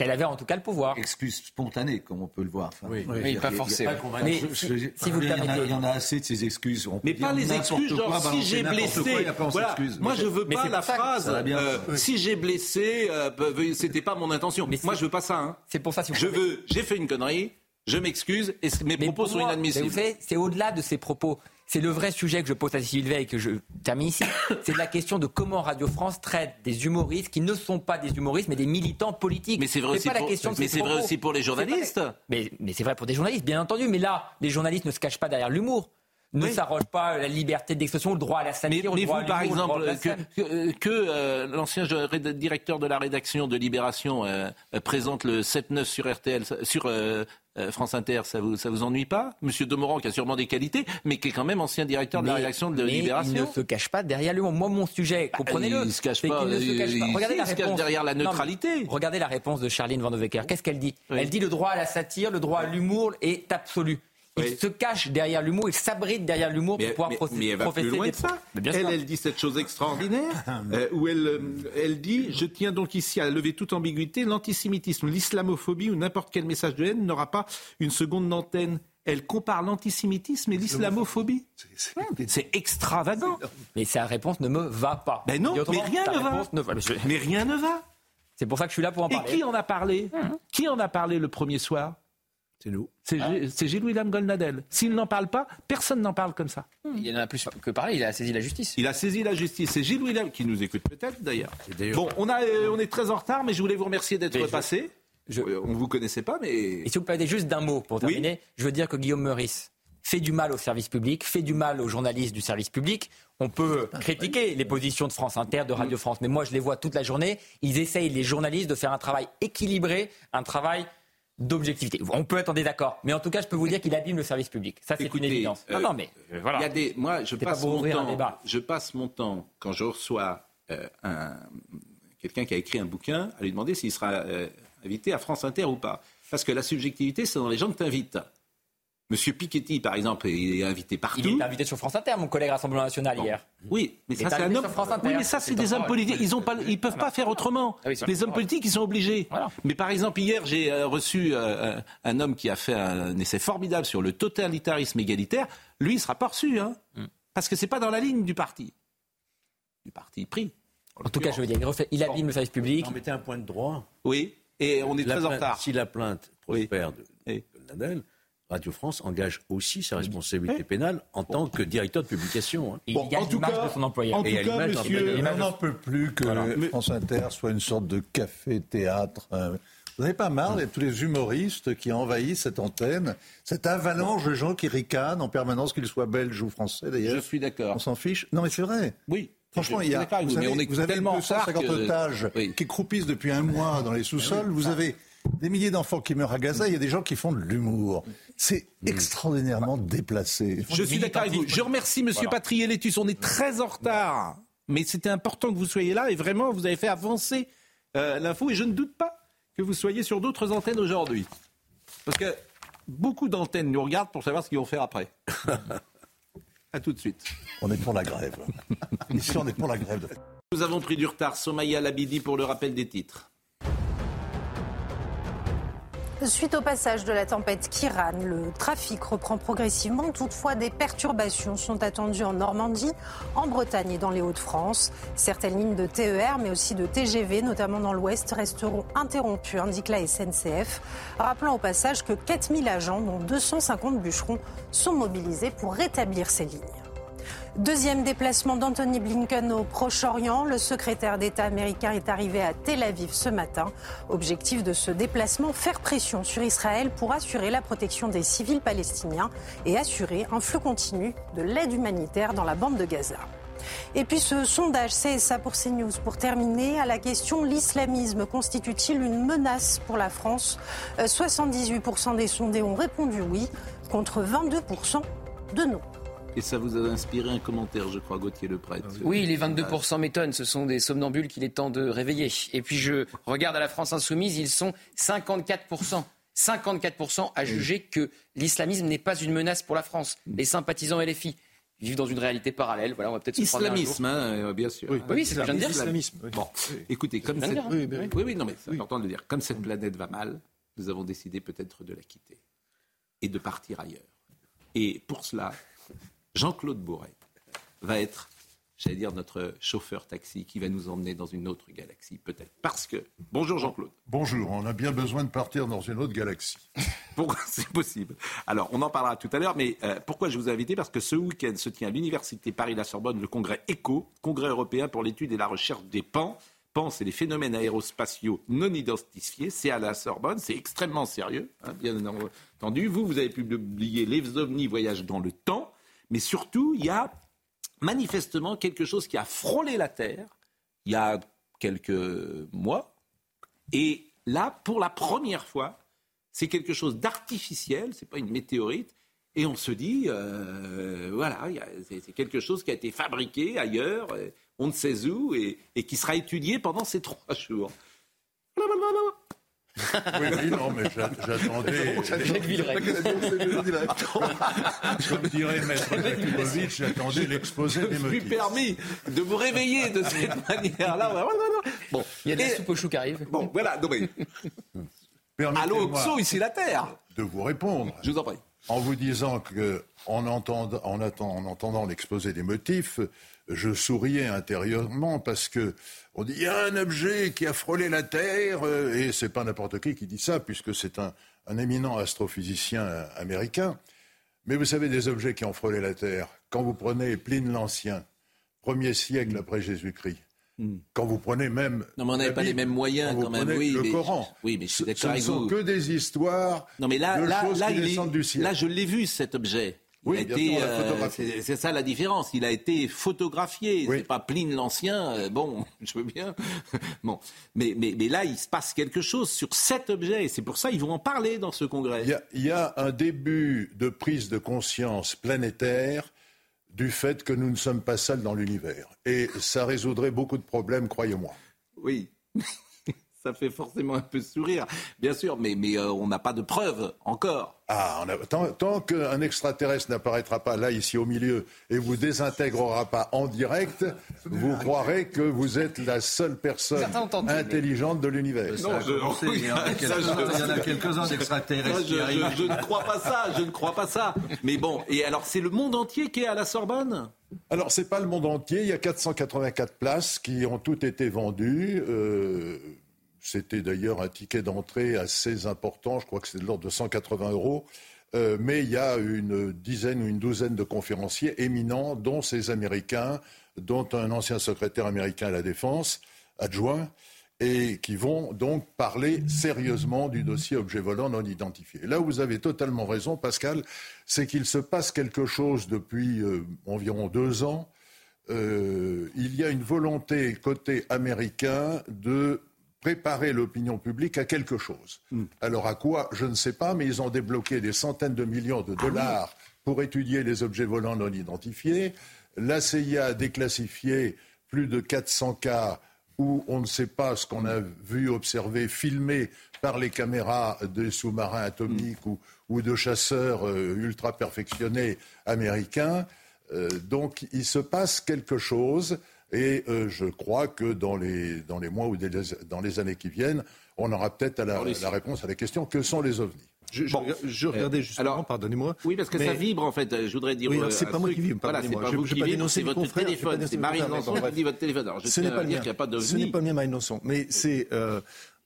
Qu'elle avait en tout cas le pouvoir. Excuse spontanée, comme on peut le voir. Enfin, Oui. Oui, pas il y a- forcé, il y a ouais. pas convaincu. Mais Je- si- je- si vous il y en a-. Il y en a assez de ces excuses. On Mais pas les excuses, quoi, genre si balancer j'ai blessé. quoi, Voilà. Moi, je veux mais pas la phrase. euh, Si j'ai blessé, euh, c'était pas mon intention. Mais Moi, je veux pas ça. hein. C'est pour ça si vous Je pouvez- veux, j'ai fait une connerie, je m'excuse et mes Mais propos sont moi, inadmissibles. mais Vous savez, c'est au-delà de ces propos. C'est le vrai sujet que je pose à Cécile Veil et que je termine ici. C'est la question de comment Radio France traite des humoristes qui ne sont pas des humoristes mais des militants politiques. Mais c'est vrai, aussi pas la pour, question de mais ces c'est vrai propos. aussi pour les pas journalistes. Mais, mais c'est vrai pour des journalistes, bien entendu. Mais là, les journalistes ne se cachent pas derrière l'humour. Ne Oui. s'arrogent pas la liberté d'expression, le droit à la Mais, satire, mais droit vous, par exemple, que, blasphème. que, euh, l'ancien directeur de la rédaction de Libération euh, euh, présente le 7-9 sur RTL, sur euh, euh, France Inter, ça vous, ça vous ennuie pas? Monsieur Demorand, qui a sûrement des qualités, mais qui est quand même ancien directeur de la Mais- rédaction de mais Libération. Il ne se cache pas derrière l'humour. Moi, mon sujet, comprenez-le. il se cache c'est pas, qu'il ne se il- cache pas. il- Regardez il la se cache réponse. derrière la Non, mais neutralité. regardez la réponse de Charline Van de Wecker. Qu'est-ce qu'elle dit? Oui. Elle dit le droit à la satire, le droit à l'humour est absolu. Il Oui. se cache derrière l'humour, il s'abrite derrière l'humour pour pouvoir mais- elle va professer plus loin des de ça. Bien elle, elle dit cette chose extraordinaire euh, où elle, euh, elle dit Je tiens donc ici à lever toute ambiguïté. L'antisémitisme, l'islamophobie ou n'importe quel message de haine n'aura pas une seconde d'antenne. Elle compare l'antisémitisme et l'islamophobie. C'est- extravagant. Mais sa réponse ne me va pas. Ben non, mais rien ne va. Mais je- Mais rien ne va. C'est pour ça que je suis là pour en Et parler. qui en a parlé? Qui en a parlé le premier soir? C'est nous. C'est c'est Gilles-William Golnadel. S'il n'en parle pas, personne n'en parle comme ça. Il en a plus que parler, il a saisi la justice. Il a saisi la justice. C'est Gilles William qui nous écoute peut-être d'ailleurs. Bon, on, a, euh, on est très en retard, mais je voulais vous remercier d'être passé. je- Euh, On ne vous connaissait pas, mais Et si vous me permettez juste d'un mot pour Oui. terminer, je veux dire que Guillaume Meurice fait du mal au service public, fait du mal aux journalistes du service public. On peut critiquer les positions de France Inter, de Radio France, mais moi je les vois toute la journée. Ils essayent, les journalistes, de faire un travail équilibré, un travail d'objectivité. On peut être en désaccord, mais en tout cas, je peux vous dire qu'il abîme le service public. Ça, c'est une évidence. euh, non, non, mais euh, voilà. il y a des. Moi, je passe mon temps. débat. Je passe mon temps quand je reçois euh, un quelqu'un qui a écrit un bouquin à lui demander s'il sera euh, invité à France Inter ou pas. Parce que la subjectivité, c'est dans les gens que tu invites. Monsieur Piketty, par exemple, il est invité partout. Il est invité sur France Inter, mon collègue Rassemblement National, hier. Oui, mais ça est c'est un arrivé homme. sur France Inter. Oui, mais ça c'est C'est des hommes politiques. Ils ont pas, ils peuvent pas faire autrement. Ah oui, les hommes politiques, ils sont obligés. Voilà. Mais par exemple, hier, j'ai euh, reçu euh, un, un homme qui a fait un essai formidable sur le totalitarisme égalitaire. Lui, il sera pas reçu, hein, Mm. parce que c'est pas dans la ligne du parti, du parti pris. En tout cas, je veux dire, il, refait- il abîme le service public. On mettait un point de droit. Oui, et on est La très en retard. Si la plainte Oui. prospère de Oui. Nadal, Radio France engage aussi sa responsabilité pénale en tant que directeur de publication. hein. Bon, il gagne en tout cas- de son employeur. En Et à tout cas, monsieur, on n'en peut plus que France Inter soit une sorte de café-théâtre. hein. Vous n'avez pas marre de tous les humoristes qui envahissent cette antenne, cette avalanche de gens qui ricanent en permanence, qu'ils soient belges ou français Je d'ailleurs suis d'accord. On s'en fiche? Non mais c'est vrai. Oui. Franchement, Je il y a, vous, mais avez, on est vous avez tellement en retard 250 que- otages Oui. qui croupissent depuis un mois dans les sous-sols. Vous avez des milliers d'enfants qui meurent à Gaza. Il y a des gens qui font de l'humour. C'est extraordinairement déplacé. Je suis d'accord avec vous. Je remercie Monsieur Voilà. Patrier-Létus. On est très en retard. Mais c'était important que vous soyez là et vraiment, vous avez fait avancer euh, l'info. Et je ne doute pas que vous soyez sur d'autres antennes aujourd'hui. Parce que beaucoup d'antennes nous regardent pour savoir ce qu'ils vont faire après. à tout de suite. On est pour la grève. Ici, on est pour la grève. Nous avons pris du retard. Somaya Labidi pour le rappel des titres. Suite au passage de la tempête Kiran, le trafic reprend progressivement. Toutefois, des perturbations sont attendues en Normandie, en Bretagne et dans les Hauts-de-France. Certaines lignes de TER, mais aussi de TGV, notamment dans l'Ouest, resteront interrompues, indique la SNCF. Rappelant au passage que 4000 agents, dont 250 bûcherons, sont mobilisés pour rétablir ces lignes. Deuxième déplacement d'Anthony Blinken au Proche-Orient. Le secrétaire d'État américain est arrivé à Tel Aviv ce matin. Objectif de ce déplacement, faire pression sur Israël pour assurer la protection des civils palestiniens et assurer un flux continu de l'aide humanitaire dans la bande de Gaza. Et puis ce sondage CSA pour CNews pour terminer à la question l'islamisme constitue-t-il une menace pour la France? Euh, 78% des sondés ont répondu oui contre 22% de non. Et ça vous a inspiré un commentaire, je crois, Gauthier Le Prêtre. Oui, les 22% m'étonnent. Ce sont des somnambules qu'il est temps de réveiller. Et puis je regarde à la France insoumise, ils sont 54%. 54% à juger que l'islamisme n'est pas une menace pour la France. Les sympathisants LFI vivent dans une réalité parallèle. Voilà, on va peut-être se prendre un jour. Islamisme, hein, euh, bien sûr. Oui, oui, c'est ce que je viens de dire. Islamisme. oui. Bon, écoutez, comme Je cette... viens de oui, dire, oui, oui, non, mais c'est important de le dire. Comme cette planète va mal, nous avons décidé peut-être de la quitter et de partir ailleurs. Et pour cela, Jean-Claude Bourret va être, j'allais dire, notre chauffeur taxi qui va nous emmener dans une autre galaxie, peut-être. Parce que, bonjour Jean-Claude. Bonjour, on a bien besoin de partir dans une autre galaxie. Pourquoi c'est possible Alors, on en parlera tout à l'heure, mais euh, pourquoi je vous ai invité? Parce que ce week-end se tient à l'Université Paris-la-Sorbonne le congrès ECHO, congrès européen pour l'étude et la recherche des PAN. PAN, c'est les phénomènes aérospatiaux non identifiés. C'est à la Sorbonne, c'est extrêmement sérieux, hein, bien entendu. Vous, vous avez publié Les ovnis voyagent dans le temps, mais surtout, il y a manifestement quelque chose qui a frôlé la Terre il y a quelques mois. Et là, pour la première fois, c'est quelque chose d'artificiel, c'est pas une météorite. Et on se dit, euh, voilà, c'est quelque chose qui a été fabriqué ailleurs, euh, on ne sait où, et qui sera étudié pendant ces trois jours. Oui, oui, non, mais j'a- j'attendais. Comme dirait Maître Jakubowicz, j'attendais l'exposé des Je me suis motifs. permis de vous réveiller de cette manière-là. Bon, Il y a de la soupe aux choux qui arrive. bon, voilà, non mais, allô, Oxo, ici la Terre. de vous répondre. Je vous en prie. en vous disant que, en, entend- en attend- en entendant l'exposé des motifs, je souriais intérieurement parce que on dit il y a un objet qui a frôlé la Terre euh, et c'est pas n'importe qui qui dit ça puisque c'est un, un éminent astrophysicien euh, américain. Mais vous savez des objets qui ont frôlé la Terre. Quand vous prenez Pline l'Ancien, premier siècle après Jésus-Christ. Quand vous prenez même. Non, mais on n'avait pas les mêmes moyens quand même. Oui, le mais, Coran. Oui, mais je suis Ce, ne sont que des histoires Non, mais là, de là, choses là, qui il est- du ciel. là, je l'ai vu cet objet. Il Oui, euh, c'est ça la différence. Il a été photographié. Oui. C'est pas Pline l'Ancien. euh, bon, je veux bien. bon, mais, mais, mais là, il se passe quelque chose sur cet objet. Et c'est pour ça qu'ils vont en parler dans ce congrès. Il y, a, il y a un début de prise de conscience planétaire du fait que nous ne sommes pas seuls dans l'univers. Et ça résoudrait beaucoup de problèmes, croyez-moi. Oui. Ça fait forcément un peu sourire, bien sûr, mais, mais euh, on n'a pas de preuves encore. Ah, on a- tant, tant qu'un extraterrestre n'apparaîtra pas là, ici au milieu, et vous désintégrera pas en direct, vous croirez que vous êtes la seule personne intelligente de l'univers. Non, je- Il y en a Ça, quelques-uns- je- il y en a quelques-uns Ça, d'extraterrestres je, qui je- arrivent. je ne crois pas ça, je ne crois pas ça. Mais bon, et alors c'est le monde entier qui est à la Sorbonne? Alors, c'est pas le monde entier. Il y a 484 places qui ont toutes été vendues. Euh, C'était d'ailleurs un ticket d'entrée assez important. Je crois que c'est de l'ordre de 180 euros. Euh, mais il y a une dizaine ou une douzaine de conférenciers éminents, dont ces Américains, dont un ancien secrétaire américain à la Défense, adjoint, et qui vont donc parler sérieusement du dossier objet volant non identifié. Là vous avez totalement raison, Pascal, c'est qu'il se passe quelque chose depuis euh, environ deux ans. Euh, il y a une volonté côté américain de préparer l'opinion publique à quelque chose. Hmm. Alors à quoi Je ne sais pas, mais ils ont débloqué des centaines de millions de dollars pour étudier les objets volants non identifiés. La CIA a déclassifié plus de 400 cas où on ne sait pas ce qu'on a vu, observé, filmé par les caméras des sous-marins atomiques ou, ou de chasseurs euh, ultra perfectionnés américains. Euh, donc il se passe quelque chose et euh, je crois que dans les, dans les mois ou des- dans les années qui viennent, on aura peut-être la, la réponse à la question que sont les ovnis? Je, je rega- je regardais justement, pardonnez-moi. Oui, parce que mais- ça vibre en fait. Je voudrais dire. Oui, euh, c'est pas moi qui vibre, Voilà, c'est pas Je- vous qui pas vibre, c'est votre confrères, téléphone. C'est Marine Lançon qui dit votre téléphone. Alors, je Ce n'est pas le dire mien. qu'il n'y a pas Ce n'est pas le mien, Marine Lançon. Mais c'est euh,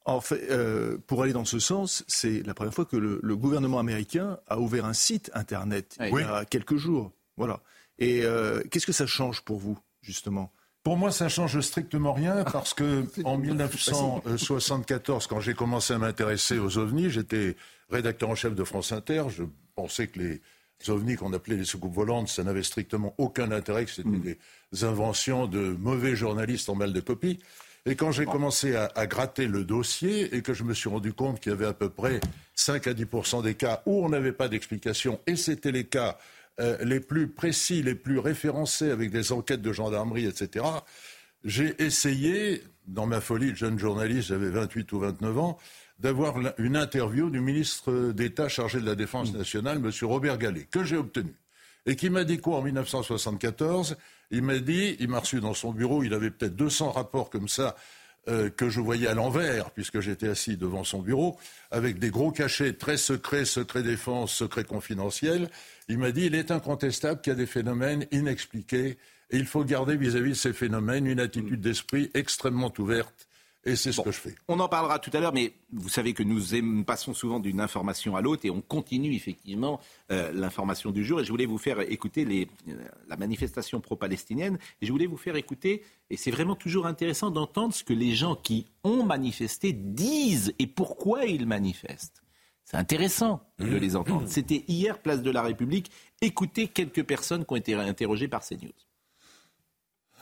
en fait euh, pour aller dans ce sens, c'est la première fois que le, le gouvernement américain a ouvert un site internet Oui. il y a quelques jours. Voilà. Et euh, qu'est-ce que ça change pour vous justement? Pour moi, ça change strictement rien parce que en 1974, quand j'ai commencé à m'intéresser aux ovnis, j'étais rédacteur en chef de France Inter. Je pensais que les ovnis qu'on appelait les soucoupes volantes, ça n'avait strictement aucun intérêt, que c'était des inventions de mauvais journalistes en mal de copie. Et quand j'ai commencé à, à gratter le dossier et que je me suis rendu compte qu'il y avait à peu près 5 à 10 des cas où on n'avait pas d'explication, et c'était les cas euh, les plus précis, les plus référencés avec des enquêtes de gendarmerie, etc., j'ai essayé, dans ma folie de jeune journaliste, j'avais 28 ou 29 ans, d'avoir une interview du ministre d'État chargé de la Défense nationale, M. Robert Gallet, que j'ai obtenu. Et qui m'a dit quoi en 1974 Il m'a dit, il m'a reçu dans son bureau, il avait peut-être 200 rapports comme ça euh, que je voyais à l'envers, puisque j'étais assis devant son bureau, avec des gros cachets très secrets, secret défense, secret confidentiel. Il m'a dit, il est incontestable qu'il y a des phénomènes inexpliqués, et il faut garder vis-à-vis de ces phénomènes une attitude d'esprit extrêmement ouverte, et c'est ce que je fais. On en parlera tout à l'heure, mais vous savez que nous passons souvent d'une information à l'autre et on continue effectivement euh, l'information du jour. Et je voulais vous faire écouter les, euh, la manifestation pro-palestinienne. Et je voulais vous faire écouter, et c'est vraiment toujours intéressant d'entendre ce que les gens qui ont manifesté disent et pourquoi ils manifestent. C'est intéressant de les entendre. C'était hier, place de la République. Écoutez quelques personnes qui ont été interrogées par CNews.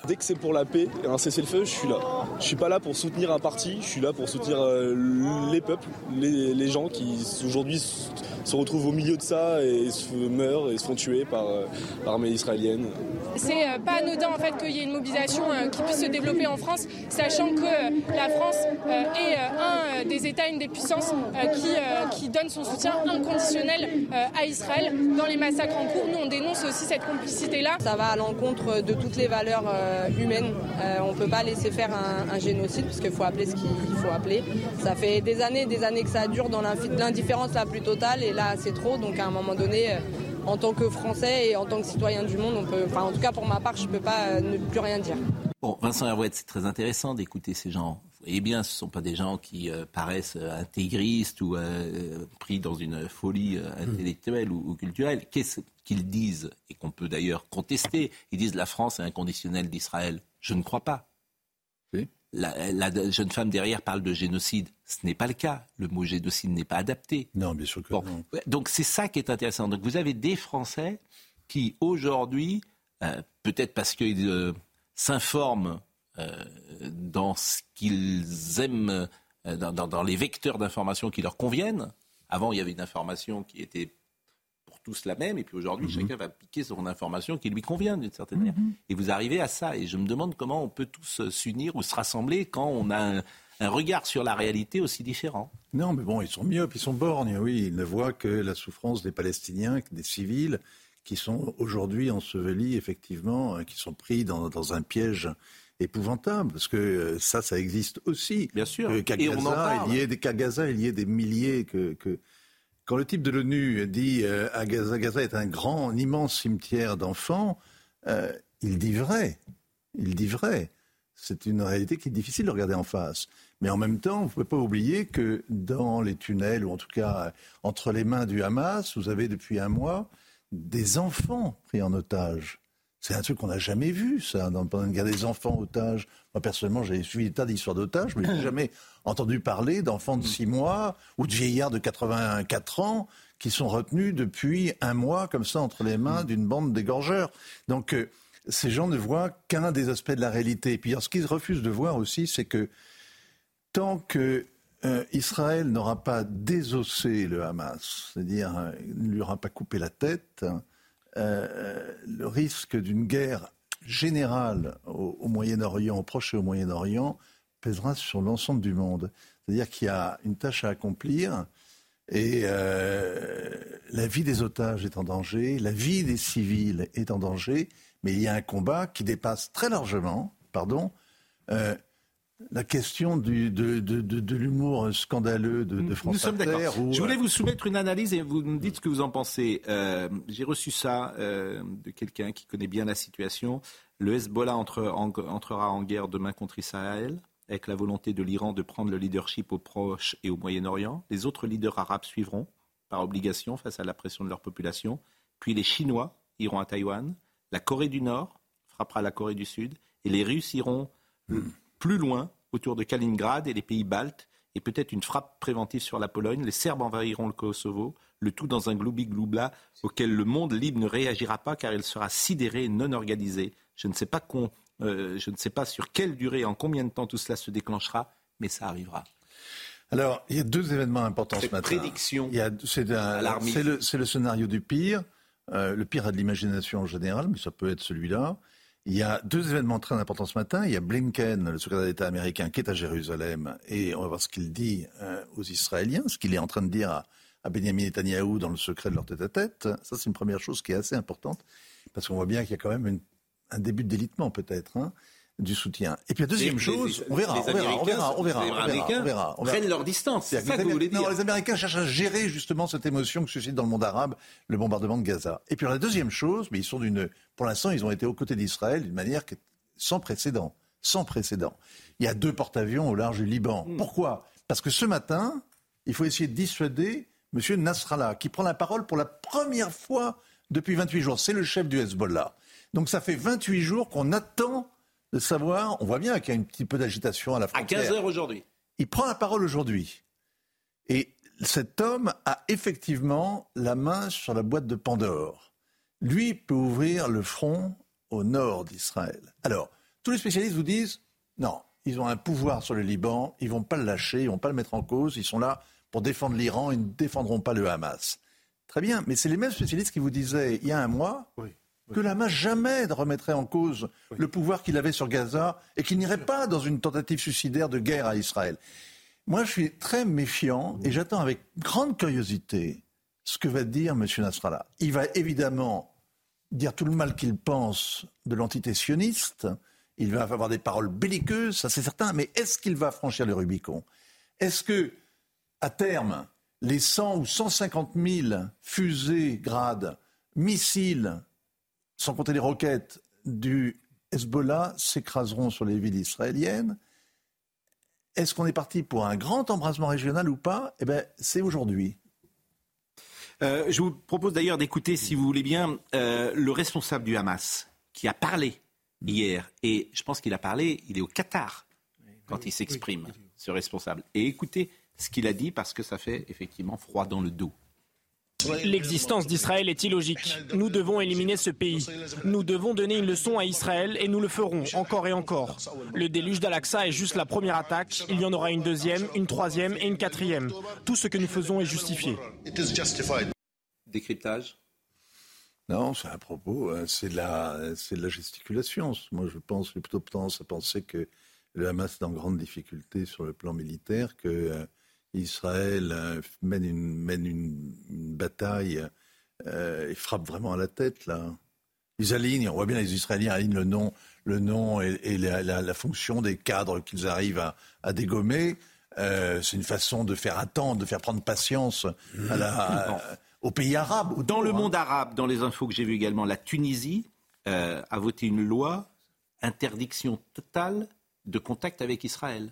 Dès que c'est pour la paix et un cessez-le-feu, je suis là. Je suis pas là pour soutenir un parti, je suis là pour soutenir euh, les peuples, les, les gens qui aujourd'hui se retrouvent au milieu de ça et se meurent et se font tuer par euh, l'armée israélienne. C'est euh, pas anodin en fait qu'il y ait une mobilisation qui puisse se développer en France, sachant que la France est un des États, une des puissances qui, qui donne son soutien inconditionnel à Israël dans les massacres en cours. Nous, on dénonce aussi cette complicité-là. Ça va à l'encontre de toutes les valeurs euh, humaines. Euh, on ne peut pas laisser faire un, génocide parce qu'il faut appeler ce qu'il faut appeler. Ça fait des années, des années que ça dure dans l'indifférence la plus totale et là c'est trop. Donc à un moment donné, euh, en tant que Français et en tant que citoyen du monde, on enfin en tout cas pour ma part, je ne peux pas ne plus rien dire. Bon, Vincent Herouette, c'est très intéressant d'écouter ces gens. Voyez bien, ce ne sont pas des gens qui paraissent intégristes ou pris dans une folie intellectuelle ou, ou culturelle. Qu'est-ce qu'ils disent et qu'on peut d'ailleurs contester Ils disent la France est inconditionnelle d'Israël. Je ne crois pas. La, la jeune femme derrière parle de génocide. Ce n'est pas le cas. Le mot génocide n'est pas adapté. Non, bien sûr que Bon. non. Donc c'est ça qui est intéressant. Donc vous avez des Français qui aujourd'hui, euh, peut-être parce qu'ils euh, s'informent euh, dans ce qu'ils aiment, dans, dans- dans les vecteurs d'information qui leur conviennent. Avant, il y avait une information qui était tous la même, et puis aujourd'hui, chacun va piquer une information qui lui convient d'une certaine manière. Et vous arrivez à ça, et je me demande comment on peut tous euh, s'unir ou se rassembler quand on a un, un regard sur la réalité aussi différent. Non, mais bon, ils sont myopes, ils sont borgnes, oui. Ils ne voient que la souffrance des Palestiniens, des civils, qui sont aujourd'hui ensevelis, effectivement, euh, qui sont pris dans, dans un piège épouvantable, parce que euh, ça, ça existe aussi. Bien sûr. Qu'à Et on en Gaza, parle. il y ait des, qu'à Gaza, il y ait des milliers que... que... Quand le type de l'ONU dit euh, à Gaza, Gaza est un grand, immense cimetière d'enfants, euh, il dit vrai. Il dit vrai. c'est une réalité qui est difficile de regarder en face. Mais en même temps, vous ne pouvez pas oublier que dans les tunnels, ou en tout cas entre les mains du Hamas, vous avez depuis un mois des enfants pris en otage. C'est un truc qu'on n'a jamais vu, ça, pendant une guerre des enfants otages. Moi, personnellement, j'ai suivi des tas d'histoires d'otages, mais je n'ai jamais entendu parler d'enfants de 6 mois ou de vieillards de 84 ans qui sont retenus depuis un mois, comme ça, entre les mains d'une bande d'égorgeurs. Donc, euh, ces gens ne voient qu'un des aspects de la réalité. Et puis, ce qu'ils refusent de voir aussi, c'est que tant que euh, Israël n'aura pas désossé le Hamas, c'est-à-dire euh, ne lui aura pas coupé la tête, le risque d'une guerre générale au, Moyen-Orient, au Proche et au Moyen-Orient, pèsera sur l'ensemble du monde. C'est-à-dire qu'il y a une tâche à accomplir et euh, la vie des otages est en danger, la vie des civils est en danger, mais il y a un combat qui dépasse très largement, pardon, euh, la question du, de, de, de, de l'humour scandaleux de, de France Nous sommes d'accord. Je voulais euh, vous soumettre une analyse et vous me dites ce que vous en pensez. Euh, J'ai reçu ça euh, de quelqu'un qui connaît bien la situation. Le Hezbollah entre- en- entrera en guerre demain contre Israël avec la volonté de l'Iran de prendre le leadership au Proche et au Moyen-Orient. Les autres leaders arabes suivront par obligation face à la pression de leur population. Puis les Chinois iront à Taïwan. La Corée du Nord frappera la Corée du Sud. Et les Russes iront plus loin, autour de Kaliningrad et les pays baltes, et peut-être une frappe préventive sur la Pologne. Les Serbes envahiront le Kosovo, le tout dans un gloubi-gloubla auquel le monde libre ne réagira pas car il sera sidéré et non organisé. Je ne sais pas, con- euh, je ne sais pas sur quelle durée en combien de temps tout cela se déclenchera, mais ça arrivera. Alors, il y a deux événements importants Cette ce matin. prédiction Il y a- C'est un- alarmiste. c'est le, c'est le scénario du pire. Euh, le pire a de l'imagination en général, mais ça peut être celui-là. Il y a deux événements très importants ce matin. Il y a Blinken, le secrétaire d'État américain, qui est à Jérusalem, et on va voir ce qu'il dit euh, aux Israéliens, ce qu'il est en train de dire à, à Benjamin Netanyahou dans le secret de leur tête-à-tête. Ça, c'est une première chose qui est assez importante, parce qu'on voit bien qu'il y a quand même un début de délitement, peut-être, hein, du soutien. Et puis la deuxième Les- chose, les- on verra, on verra, on verra, on verra, les on verra, Américains on verra, on verra. prennent leur distance. C'est ça que vous voulez dire. non, les Américains cherchent à gérer justement cette émotion que suscite dans le monde arabe le bombardement de Gaza. Et puis la deuxième chose, mais ils sont d'une, pour l'instant, ils ont été aux côtés d'Israël d'une manière qui est sans précédent, sans précédent. Il y a deux porte-avions au large du Liban. Hmm. Pourquoi? Parce que ce matin, il faut essayer de dissuader M. Nasrallah, qui prend la parole pour la première fois depuis 28 jours. C'est le chef du Hezbollah. Donc ça fait 28 jours qu'on attend de savoir. On voit bien qu'il y a un petit peu d'agitation à la À frontière. 15 heures aujourd'hui. Il prend la parole aujourd'hui. Et cet homme a effectivement la main sur la boîte de Pandore. Lui peut ouvrir le front au nord d'Israël. Alors, tous les spécialistes vous disent, non, ils ont un pouvoir sur le Liban, ils vont pas le lâcher, ils vont pas le mettre en cause, ils sont là pour défendre l'Iran, ils ne défendront pas le Hamas. Très bien, mais c'est les mêmes spécialistes qui vous disaient il y a un mois que le Hamas jamais ne remettrait en cause le pouvoir qu'il avait sur Gaza et qu'il n'irait pas dans une tentative suicidaire de guerre à Israël. Moi, je suis très méfiant et j'attends avec grande curiosité ce que va dire M. Nasrallah. Il va évidemment dire tout le mal qu'il pense de l'entité sioniste. Il va avoir des paroles belliqueuses, ça c'est certain. Mais est-ce qu'il va franchir le Rubicon? Est-ce que, à terme, les 100 ou 150 000 fusées, grades, missiles, sans compter les roquettes du Hezbollah, s'écraseront sur les villes israéliennes est-ce qu'on est parti pour un grand embrasement régional ou pas? Eh bien, c'est aujourd'hui. Euh, je vous propose d'ailleurs d'écouter, si vous voulez bien, euh, le responsable du Hamas qui a parlé hier. Et je pense qu'il a parlé, il est au Qatar quand il s'exprime, ce responsable. Et écoutez ce qu'il a dit parce que ça fait effectivement froid dans le dos. L'existence d'Israël est illogique. Nous devons éliminer ce pays. Nous devons donner une leçon à Israël et nous le ferons encore et encore. Le déluge d'Al-Aqsa est juste la première attaque. Il y en aura une deuxième, une troisième et une quatrième. Tout ce que nous faisons est justifié. Décryptage Non, c'est un propos, hein, c'est de, la, c'est de la gesticulation. Moi, je pense, j'ai plutôt tendance à penser que le Hamas est en grande difficulté sur le plan militaire, que euh, Israël euh, mène une, mène une, une bataille euh, et frappe vraiment à la tête, là. Ils alignent, on voit bien les Israéliens alignent le nom, le nom et, et la, la- la fonction des cadres qu'ils arrivent à, à dégommer. Euh, c'est une façon de faire attendre, de faire prendre patience à la, à- aux pays arabes. Dans le hein. monde arabe, dans les infos que j'ai vues également, la Tunisie euh, a voté une loi interdiction totale de contact avec Israël.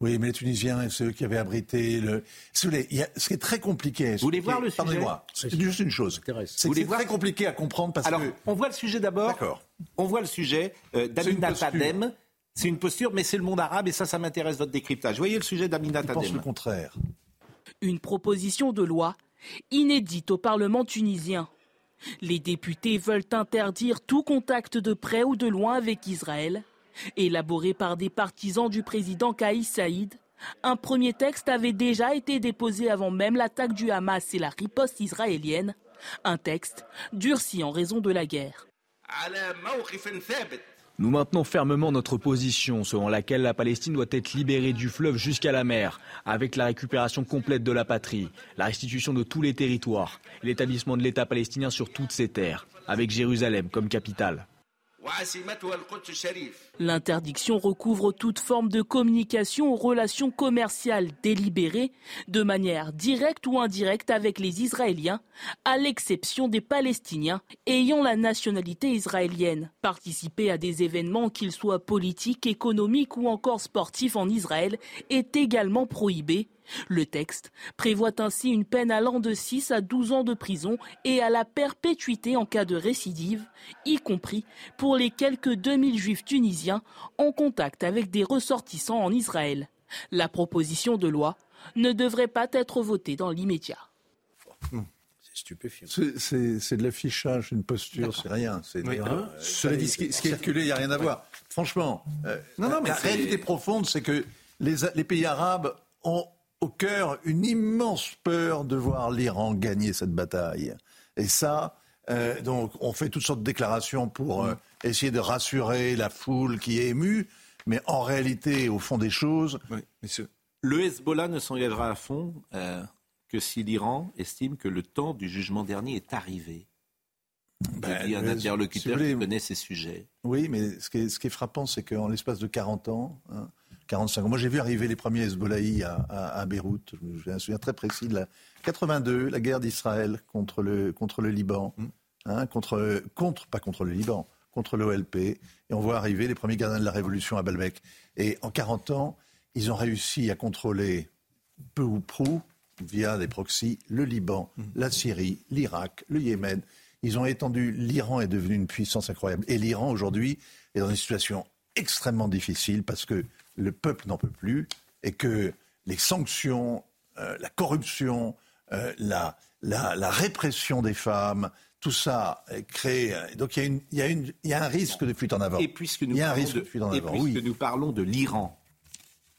Oui, mais les Tunisiens, c'est eux qui avaient abrité le. Si vous voulez, il y a- ce qui est très compliqué. Vous voulez voir le sujet Pardonnez-moi, c'est juste une chose. C'est c'est voir très compliqué à comprendre parce Alors, que. on voit le sujet d'abord. D'accord. On voit le sujet euh, C'est une d'Aminat posture. Adem. C'est une posture, mais c'est le monde arabe et ça, ça m'intéresse votre décryptage. Voyez le sujet d'Aminat Je pense Adem. le contraire. Une proposition de loi inédite au Parlement tunisien. Les députés veulent interdire tout contact de près ou de loin avec Israël. Élaboré par des partisans du président Kaïs Saïd, un premier texte avait déjà été déposé avant même l'attaque du Hamas et la riposte israélienne. Un texte durci en raison de la guerre. Nous maintenons fermement notre position selon laquelle la Palestine doit être libérée du fleuve jusqu'à la mer, avec la récupération complète de la patrie, la restitution de tous les territoires, l'établissement de l'État palestinien sur toutes ses terres, avec Jérusalem comme capitale. L'interdiction recouvre toute forme de communication ou relations commerciales délibérées, de manière directe ou indirecte avec les Israéliens, à l'exception des Palestiniens ayant la nationalité israélienne. Participer à des événements, qu'ils soient politiques, économiques ou encore sportifs en Israël, est également prohibé. Le texte prévoit ainsi une peine allant de 6 à 12 ans de prison et à la perpétuité en cas de récidive, y compris pour les quelques 2000 juifs tunisiens en contact avec des ressortissants en Israël. La proposition de loi ne devrait pas être votée dans l'immédiat. C'est stupéfiant. C'est- C'est c'est de l'affichage, une posture, c'est rien. C'est Oui, alors, euh, cela dit, ce qui- ce qui est- circuler, il n'y a rien à voir. Franchement, euh, Non, non, mais la c'est- réalité profonde, c'est que les, les pays arabes ont au cœur une immense peur de voir l'Iran gagner cette bataille. Et ça, euh, donc, on fait toutes sortes de déclarations pour euh, essayer de rassurer la foule qui est émue, mais en réalité, au fond des choses, Le Hezbollah ne s'engagera à fond euh, que si l'Iran estime que le temps du jugement dernier est arrivé. Ben, dit un interlocuteur si voulez- qui connaît ces sujets. Oui, mais ce qui est, ce qui est frappant, c'est qu'en l'espace de 40 ans, hein, 45 ans, moi j'ai vu arriver les premiers Hezbollahi à, à, à Beyrouth, je me- je me souviens très précis de la 82, la guerre d'Israël contre le, contre le Liban, hein, contre, contre, pas contre le Liban, contre l'OLP, et on voit arriver les premiers gardiens de la Révolution à Baalbek. Et en 40 ans, ils ont réussi à contrôler peu ou prou, via des proxys, le Liban, la Syrie, l'Irak, le Yémen. Ils ont étendu, l'Iran est devenu une puissance incroyable. Et l'Iran, aujourd'hui, est dans une situation extrêmement difficile parce que le peuple n'en peut plus et que les sanctions, euh, la corruption, euh, la, la, la répression des femmes, tout ça crée. euh, Donc il y, a une- il y, a une- il y a un risque de fuite en avant. Et puisque nous il y a un parlons risque de, de fuite en et avant. puisque Oui. nous parlons de l'Iran,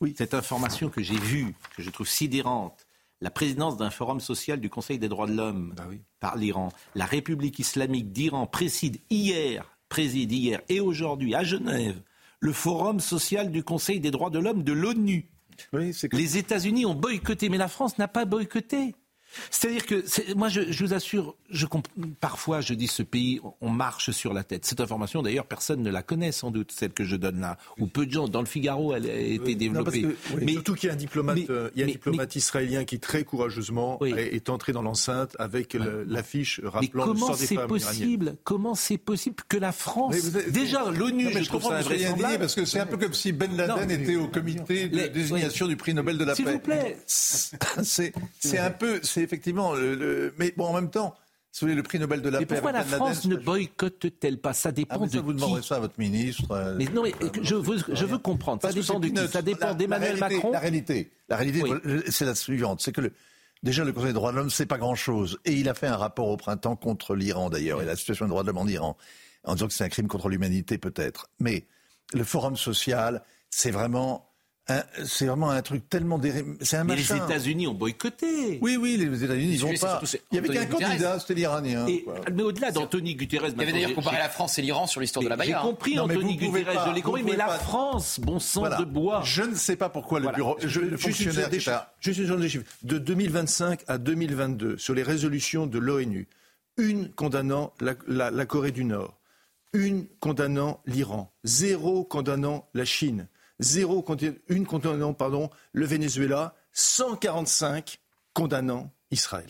oui. cette information que j'ai vue, que je trouve sidérante, la présidence d'un forum social du Conseil des droits de l'homme Bah par l'Iran, la République islamique d'Iran préside hier, préside hier et aujourd'hui à Genève le forum social du Conseil des droits de l'homme de l'ONU. Les États-Unis ont boycotté, mais la France n'a pas boycotté. C'est-à-dire que, moi, je, je vous assure, je parfois, je dis ce pays, on marche sur la tête. Cette information, d'ailleurs, personne ne la connaît sans doute, celle que je donne là. Ou peu de gens. Dans le Figaro, elle a été Non, parce développée. que- oui, surtout qu'il y a un diplomate, mais- euh, il y a un mais- diplomate israélien qui très courageusement est, est entré dans l'enceinte avec le- l'affiche Mais rappelant le comment sort des iraniennes. possible Comment c'est possible que la France, Mais déjà l'ONU, mais je, je comprends ça invraisemblable. parce que c'est un peu comme si Ben Laden mais- était au comité de désignation du prix Nobel de la S'il paix. vous plaît. C'est un peu, c'est effectivement le, le- mais bon en même temps, si vous voulez, le prix Nobel de la Mais paix. pourquoi la Laden, France ne boycotte-t-elle pas? Ça Ah, dépend mais de ça, vous qui. demanderez ça à votre ministre. euh, Mais non, mais je veux, je veux comprendre. Parce ça dépend de qui? Ça dépend d'Emmanuel Macron. La réalité, la réalité, Oui. euh, c'est la suivante, c'est que le, déjà le Conseil des droits de l'homme, c'est pas grand-chose, et il a fait un rapport au printemps contre l'Iran d'ailleurs et la situation des droits de l'homme en Iran, en disant que c'est un crime contre l'humanité peut-être. Mais le Forum social, c'est vraiment c'est vraiment un truc tellement déré... c'est un Mais les. États-unis ont boycotté. Oui, oui, les États-Unis, ils vont pas. surtout, Il y avait qu'un candidat, c'était l'Iranien. Mais au-delà d'Anthony Guterres, Il avait d'ailleurs comparé la France et l'Iran sur l'histoire de la J'ai bagarre. compris Non, Anthony Guterres, pas, je l'ai compris, mais la. France, bon sang Voilà. de bois. Je ne sais pas pourquoi le bureau, Je- le fonctionnaire des chiffres. a- Juste une chose des chiffres. De 2025 à 2022, sur les résolutions de l'ONU, une condamnant la, la- la Corée du Nord, une condamnant l'Iran, zéro condamnant la Chine, zéro une condamnant pardon, le Venezuela, 145 condamnant Israël.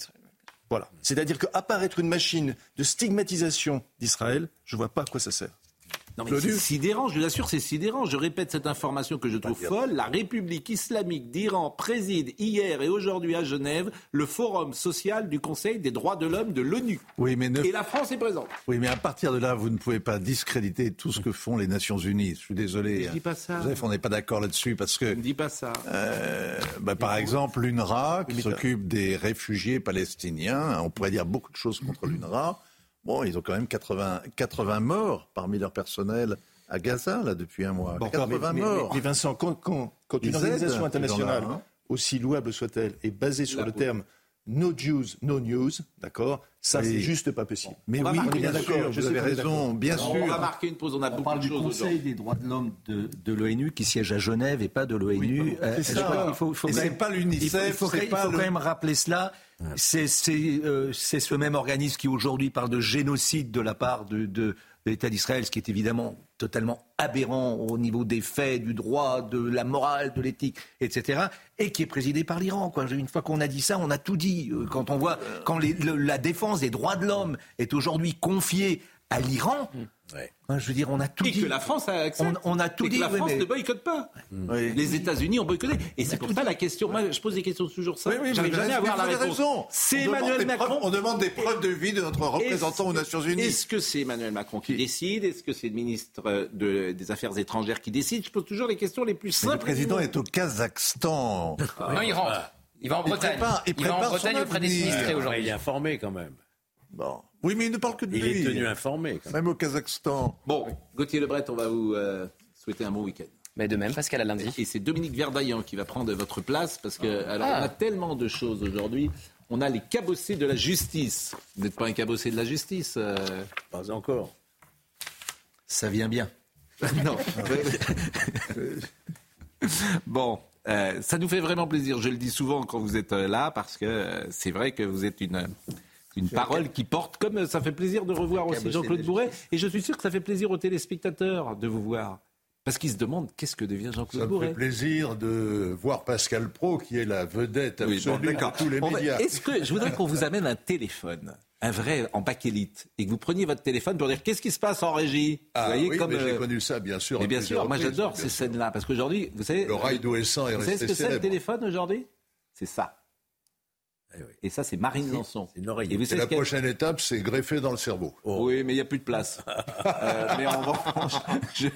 Voilà. C'est-à-dire qu'apparaître une machine de stigmatisation d'Israël, je ne vois pas à quoi ça sert. Non, mais c'est sidérant, je vous assure, c'est sidérant. Je répète cette information que je trouve folle. La République islamique d'Iran préside hier et aujourd'hui à Genève le forum social du Conseil des droits de l'homme de l'ONU. Oui, mais Et la France est présente. Oui, mais à partir de là, vous ne pouvez pas discréditer tout ce que font les Nations Unies. Je suis désolé. Je dis pas ça. Joseph, on n'est pas d'accord là-dessus parce que. Ne dis pas ça. Euh, bah, par exemple, l'UNRWA, qui s'occupe des réfugiés palestiniens, on pourrait dire beaucoup de choses contre l'UNRWA. Bon, ils ont quand même 80, 80 morts parmi leur personnel à Gaza, là, depuis un mois. Bon, 80 mais, mais- morts. mais Vincent, quand, quand- quand Ils une organisation internationale, hein. aussi louable soit-elle, est basée sur le terme No Jews, no news, d'accord? Ça, Oui. c'est juste pas possible. Mais On oui, bien d'accord, sûr, je vous sais avez raison, bien On sûr. va marquer une pause, on a On beaucoup parle de du choses Conseil des droits de l'homme de, de l'ONU qui siège à Genève et pas de l'ONU. Euh, c'est c'est pas l'UNICEF, Il faut, il faut c'est quand- il pas faut le- quand même rappeler cela. C'est c'est, euh, c'est ce même organisme qui aujourd'hui parle de génocide de la part de, de- de l'État d'Israël, ce qui est évidemment totalement aberrant au niveau des faits, du droit, de la morale, de l'éthique, etc. Et qui est présidé par l'Iran. Une fois qu'on a dit ça, on a tout dit. Euh, Quand on voit, quand la défense des droits de l'homme est aujourd'hui confiée à l'Iran, hein, je veux dire, on a tout Et dit. que la France a accepté. On, on a tout et dit. que la oui, France mais- ne boycotte pas. Les États-Unis ont boycotté. Et c'est pour ça la question. Moi, je pose des questions toujours ça. Oui, oui, J'arrive vous jamais à avez- avoir la réponse. raison. C'est On demande Emmanuel des Macron. preuves- on demande des preuves de vie de notre représentant aux Nations Unies. Est-ce que c'est Emmanuel Macron qui décide? Est-ce que c'est le ministre euh, de- des Affaires étrangères qui décide? Je pose toujours les questions les plus Mais simples. le président est au Kazakhstan. Non, il rentre. Il va en Il Bretagne. prépare- il va en prépare Bretagne auprès des sinistrés Il aujourd'hui. est informé quand même. Bon. Oui, mais il ne parle que de Il lui. est tenu informé. quand même. Même au Kazakhstan. Bon, Gauthier Lebret, on va vous euh, souhaiter un bon week-end. Mais de même, Pascal, à lundi. Et c'est Dominique Verdaillan qui va prendre votre place parce que alors, Ah. on a tellement de choses aujourd'hui. On a les cabossés de la justice. Vous n'êtes pas un cabossé de la justice euh, Pas encore. Ça vient bien. Non. bon, euh, ça nous fait vraiment plaisir. Je le dis souvent quand vous êtes là parce que c'est vrai que vous êtes une. Une parole qui porte, comme euh, ça fait plaisir de revoir aussi cabossé Jean-Claude de la Bourret, et je suis sûr que ça fait plaisir aux téléspectateurs de vous voir. Parce qu'ils se demandent qu'est-ce que devient Ça Jean-Claude me Bourret. fait plaisir de voir Pascal Pro, qui est la vedette Oui, bon, absolue de tous les médias. Est-ce que je voudrais qu'on vous amène un téléphone, un vrai en bakélite, et que vous preniez votre téléphone pour dire qu'est-ce qui se passe en régie? Ah Vous voyez oui, comme mais j'ai euh, connu ça, bien sûr. mais bien sûr, moi j'adore ces scènes-là parce qu'aujourd'hui, vous savez, Le rail d'Ouessant est vous savez ce resté que c'est le téléphone aujourd'hui? C'est ça. Et ça, c'est Marine Lançon. C'est la ce prochaine étape, c'est greffé dans le cerveau. Oui, mais il n'y a plus de place. Euh, mais en revanche, je...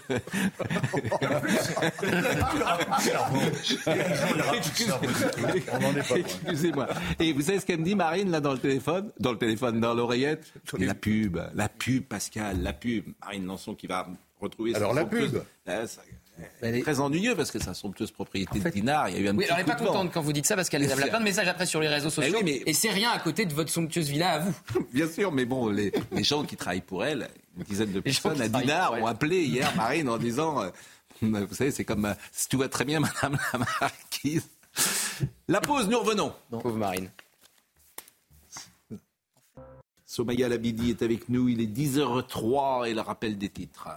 Excusez-moi. Et vous savez ce qu'elle me dit, Marine, là, dans le téléphone? Dans le téléphone, dans l'oreillette? La pub, la pub, Pascal, la pub. Marine Lançon qui va retrouver Alors, la pub. Elle est- Très ennuyeux parce que sa somptueuse propriété de Dinard, il y a eu un Oui, petit alors elle n'est pas contente quand vous dites ça parce qu'elle a plein de messages après sur les réseaux sociaux. oui, mais- Et c'est rien à côté de votre somptueuse villa à vous. Bien sûr, mais bon, les, les gens qui travaillent pour elle, une dizaine de Les personnes à elle. ont appelé hier Marine en disant, euh, vous savez, c'est comme, euh, si tout va très bien, Madame la Marquise. La pause, nous revenons. Pauvre Marine. Somaya Labidi est avec nous, il est 10h03 et le rappel des titres.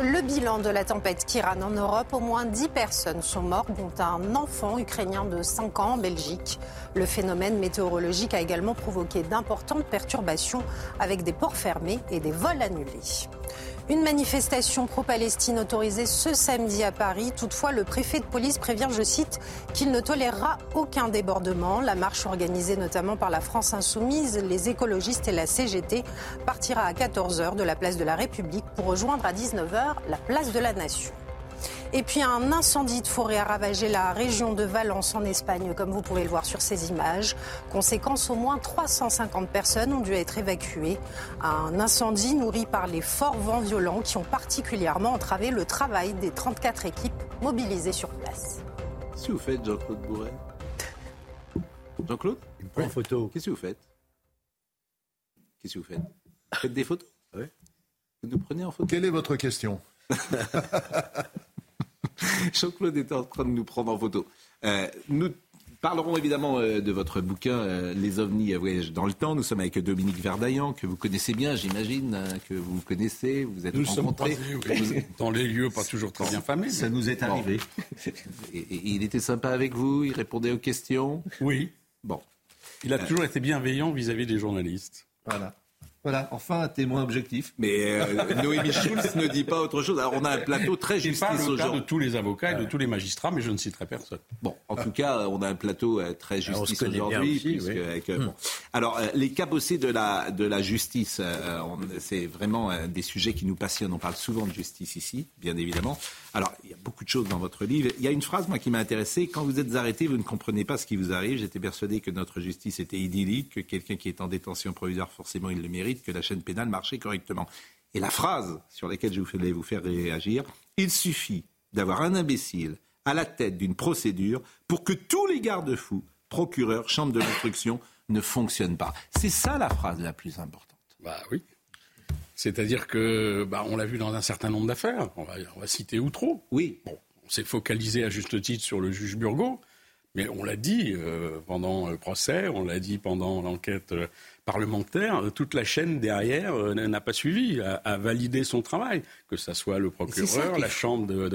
Le bilan de la tempête Kiran en Europe, au moins 10 personnes sont mortes, dont un enfant ukrainien de 5 ans en Belgique. Le phénomène météorologique a également provoqué d'importantes perturbations avec des ports fermés et des vols annulés. Une manifestation pro-Palestine autorisée ce samedi à Paris. Toutefois, le préfet de police prévient, je cite, qu'il ne tolérera aucun débordement. La marche organisée notamment par la France Insoumise, les écologistes et la CGT partira à 14h de la place de la République pour rejoindre à 19h la place de la Nation. Et puis un incendie de forêt a ravagé la région de Valence en Espagne, comme vous pouvez le voir sur ces images. Conséquence, au moins 350 personnes ont dû être évacuées. Un incendie nourri par les forts vents violents qui ont particulièrement entravé le travail des 34 équipes mobilisées sur place. Qu'est-ce que vous faites, Jean-Claude Bourret? Jean-Claude? Il me prend en photo. Qu'est-ce que vous faites? Qu'est-ce que vous faites? Vous faites des photos? Oui. Vous nous prenez en photo? Quelle est votre question? Jean-Claude était en train de nous prendre en photo. Euh, nous parlerons évidemment euh, de votre bouquin euh, Les ovnis à voyage dans le temps. Nous sommes avec Dominique Verdaillan, que vous connaissez bien, j'imagine, hein, que vous connaissez, vous êtes Nous sommes rencontrés. passés, oui, dans les lieux pas toujours très bien famés. Ça nous est Bon. arrivé. Et, et il était sympa avec vous, il répondait aux questions. Oui. Bon. Il a toujours été bienveillant vis-à-vis des journalistes. Voilà. Voilà, enfin un témoin objectif. Mais euh, Noémie Schulz ne dit pas autre chose. Alors on a un plateau très justice pas le cas de tous les avocats et de tous les magistrats, mais je ne citerai personne. Bon, en tout cas, on a un plateau euh, très justice aujourd'hui. oui. avec, euh, bon. Alors, euh, les cabossés de la, de la justice, euh, c'est vraiment euh, des sujets qui nous passionnent. On parle souvent de justice ici, bien évidemment. Alors, il y a beaucoup de choses dans votre livre. Il y a une phrase, moi, qui m'a intéressé. Quand vous êtes arrêté, vous ne comprenez pas ce qui vous arrive. J'étais persuadé que notre justice était idyllique, que quelqu'un qui est en détention provisoire, forcément, il le mérite, que la chaîne pénale marchait correctement. Et la phrase sur laquelle je voulais vous faire réagir, il suffit d'avoir un imbécile à la tête d'une procédure pour que tous les garde-fous, procureurs, chambres de l'instruction, ne fonctionnent pas. C'est ça la phrase la plus importante. Bah oui. C'est-à-dire que, bah, on l'a vu dans un certain nombre d'affaires. On va, on va citer Outreau. Oui. Bon, on s'est focalisé à juste titre sur le juge Burgot, mais on l'a dit euh, pendant le procès, on l'a dit pendant l'enquête euh, parlementaire. euh, Toute la chaîne derrière n'a pas suivi, a, a validé son travail, que ce soit le ça procureur, la chambre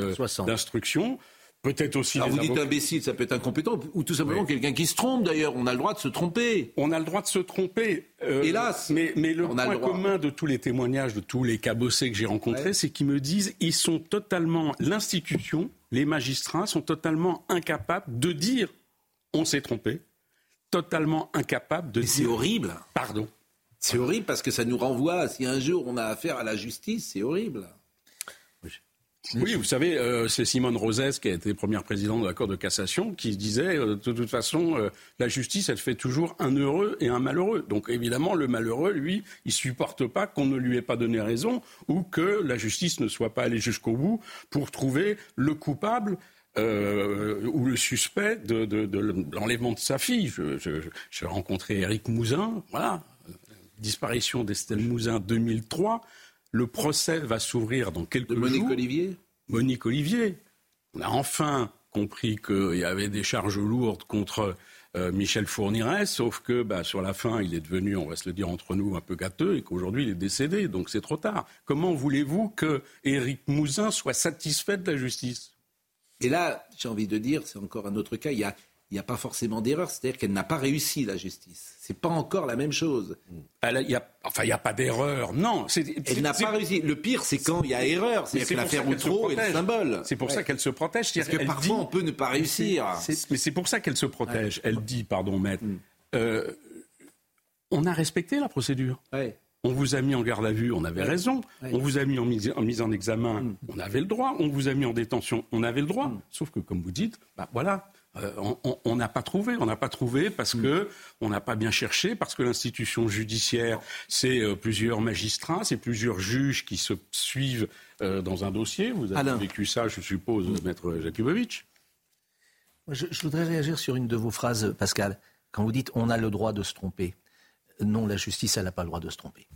d'instruction, peut-être aussi Alors les vous dites imbécile, ça peut être incompétent, ou tout simplement quelqu'un qui se trompe d'ailleurs. On a le droit de se tromper. On a le droit de se tromper. euh, Hélas. Mais, mais le On a point le commun de tous les témoignages, de tous les cabossés que j'ai rencontrés, Ouais. c'est qu'ils me disent ils sont totalement, l'institution, les magistrats sont totalement incapables de dire on s'est trompé, totalement incapables de Mais dire c'est horrible. pardon. C'est horrible parce que ça nous renvoie, si un jour on a affaire à la justice, c'est horrible. Oui, vous savez, euh, c'est Simone Rosès, qui a été première présidente de la Cour de cassation, qui disait, euh, de toute façon, euh, la justice, elle fait toujours un heureux et un malheureux. Donc évidemment, le malheureux, lui, il supporte pas qu'on ne lui ait pas donné raison ou que la justice ne soit pas allée jusqu'au bout pour trouver le coupable. ou le suspect de, l'enlèvement de sa fille. J'ai rencontré Éric Mouzin, voilà, disparition d'Estelle Mouzin 2003. Le procès va s'ouvrir dans quelques De Monique jours. Olivier Monique Olivier. On a enfin compris qu'il y avait des charges lourdes contre euh, Michel Fourniret, sauf que bah, sur la fin, il est devenu, on va se le dire entre nous, un peu gâteux et qu'aujourd'hui, il est décédé. Donc c'est trop tard. Comment voulez-vous que Éric Mouzin soit satisfait de la justice? Et là, j'ai envie de dire, c'est encore un autre cas, il n'y a, il y a pas forcément d'erreur, c'est-à-dire qu'elle n'a pas réussi, la justice. C'est pas encore la même chose. Elle il y a- Enfin, il n'y a pas d'erreur. Non. c'est- Elle c'est- n'a c'est- pas réussi. Le pire, c'est quand il y a erreur. C'est-à-dire que l'affaire Outreau est le protège. symbole. C'est pour ça qu'elle se protège. Parce que parfois, dit- on peut ne pas réussir. C'est- Mais c'est pour ça qu'elle se protège. Elle dit, pardon, maître, euh, on a respecté la procédure. On vous a mis en garde à vue, on avait raison. Ouais. On vous a mis en mise, en mise en examen, on avait le droit. On vous a mis en détention, on avait le droit. Sauf que, comme vous dites, bah, voilà, euh, on- n'a pas trouvé. On n'a pas trouvé parce que on n'a pas bien cherché, parce que l'institution judiciaire, c'est euh, plusieurs magistrats, c'est plusieurs juges qui se suivent euh, dans un dossier. Vous avez Alain. vécu ça, je suppose, maître Jakubowicz. Je, je voudrais réagir sur une de vos phrases, Pascal. Quand vous dites on a le droit de se tromper. Non, la justice, elle n'a pas le droit de se tromper.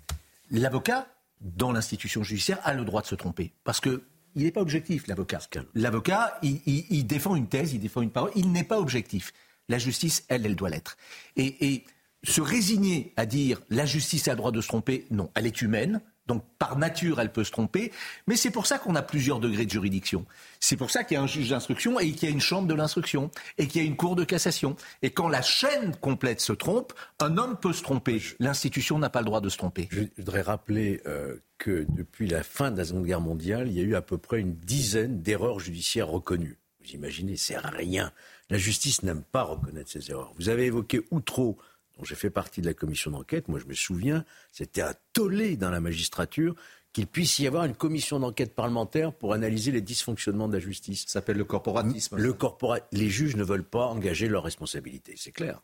L'avocat, dans l'institution judiciaire, a le droit de se tromper. Parce que il n'est pas objectif, l'avocat. L'avocat, il, défend une thèse, il défend une parole, il n'est pas objectif. La justice, elle, elle doit l'être. Et, et se résigner à dire la justice a le droit de se tromper, non, elle est humaine. Donc par nature, elle peut se tromper, mais c'est pour ça qu'on a plusieurs degrés de juridiction. C'est pour ça qu'il y a un juge d'instruction et qu'il y a une chambre de l'instruction et qu'il y a une cour de cassation. Et quand la chaîne complète se trompe, un homme peut se tromper. L'institution n'a pas le droit de se tromper. Je voudrais rappeler euh, que depuis la fin de la Seconde Guerre mondiale, il y a eu à peu près une dizaine d'erreurs judiciaires reconnues. Vous imaginez, c'est rien. La justice n'aime pas reconnaître ces erreurs. Vous avez évoqué Outreau, dont j'ai fait partie de la commission d'enquête. Moi, je me souviens, c'était un tollé dans la magistrature qu'il puisse y avoir une commission d'enquête parlementaire pour analyser les dysfonctionnements de la justice. Ça s'appelle le corporatisme. Le corpora... Les juges ne veulent pas engager leurs responsabilités, c'est clair.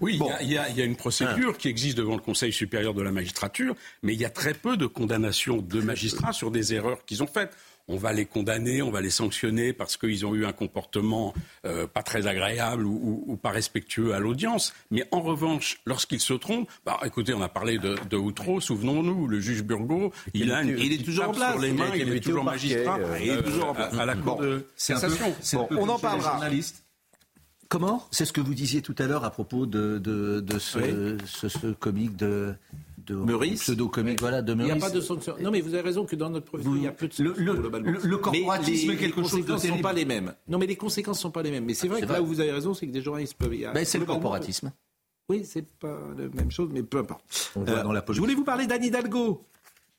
Oui, il y a- il y, a- il y a une procédure qui existe devant le Conseil supérieur de la magistrature, mais il y a très peu de condamnations de magistrats sur des erreurs qu'ils ont faites. On va les condamner, on va les sanctionner parce qu'ils ont eu un comportement euh, pas très agréable ou, ou- ou pas respectueux à l'audience. Mais en revanche, lorsqu'ils se trompent, bah, écoutez, on a parlé de, de Outreau, souvenons-nous, le juge Burgot, il a une Il est toujours en place. sur les mains, il est toujours magistrat euh, il est euh, toujours en à, place. à la Cour Bon, de cassation. Bon, on en parlera. Comment? C'est ce que vous disiez tout à l'heure à propos de, de, de ce, Oui. ce, ce comique de, de Meurice. pseudo-comique, voilà, de Il n'y a pas de sanction. Non, mais vous avez raison que dans notre profession, il y a peu de sanctions. le- globalement. le- le corporatisme Mais est quelque les chose de conséquences ne sont pas les mêmes. Non, mais les conséquences ne sont pas les mêmes. Mais c'est vrai C'est que là vrai. où vous avez raison, c'est que des journalistes peuvent Ben, c'est le corporatisme. Oui, c'est pas la même chose, mais peu importe. On voit Euh, dans la je voulais vous parler d'Anne Hidalgo,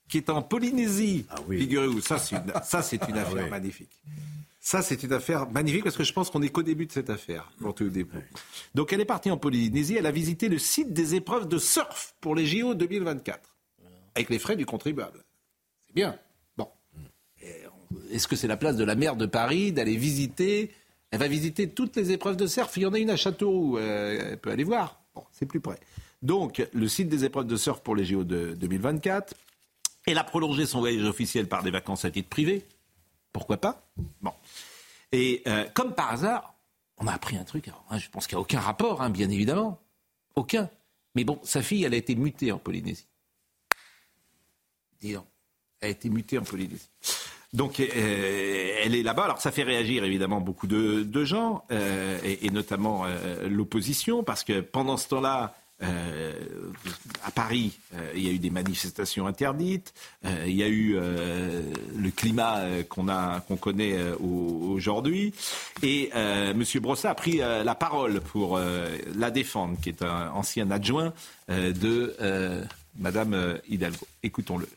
qui est en Polynésie. Ah oui. Figurez-vous, ça c'est une, ça, une affaire oui. magnifique. Ça, c'est une affaire magnifique parce que je pense qu'on est qu'au début de cette affaire, pour tout début. Donc, elle est partie en Polynésie. Elle a visité le site des épreuves de surf pour les JO 2024, avec les frais du contribuable. C'est bien. Bon. Est-ce que c'est la place de la maire de Paris d'aller visiter? Elle va visiter toutes les épreuves de surf. Il y en a une à Châteauroux. Euh, elle peut aller voir. Bon, c'est plus près. Donc, le site des épreuves de surf pour les JO de 2024. Elle a prolongé son voyage officiel par des vacances à titre privé. Pourquoi pas? Bon. Et euh, comme par hasard, on a appris un truc. Hein, je pense qu'il n'y a aucun rapport, hein, bien évidemment. Aucun. Mais bon, sa fille, elle a été mutée en Polynésie. Dis donc. Elle a été mutée en Polynésie. Donc, euh, elle est là-bas. Alors, ça fait réagir évidemment beaucoup de, gens, euh, et, notamment l'opposition, parce que pendant ce temps-là, euh, à Paris, euh, il y a eu des manifestations interdites. euh, il y a eu le climat qu'on a, qu'on connaît au- aujourd'hui. Et euh, M. Brossat a pris la parole pour la défendre, qui est un ancien adjoint de Madame Hidalgo. Écoutons-le.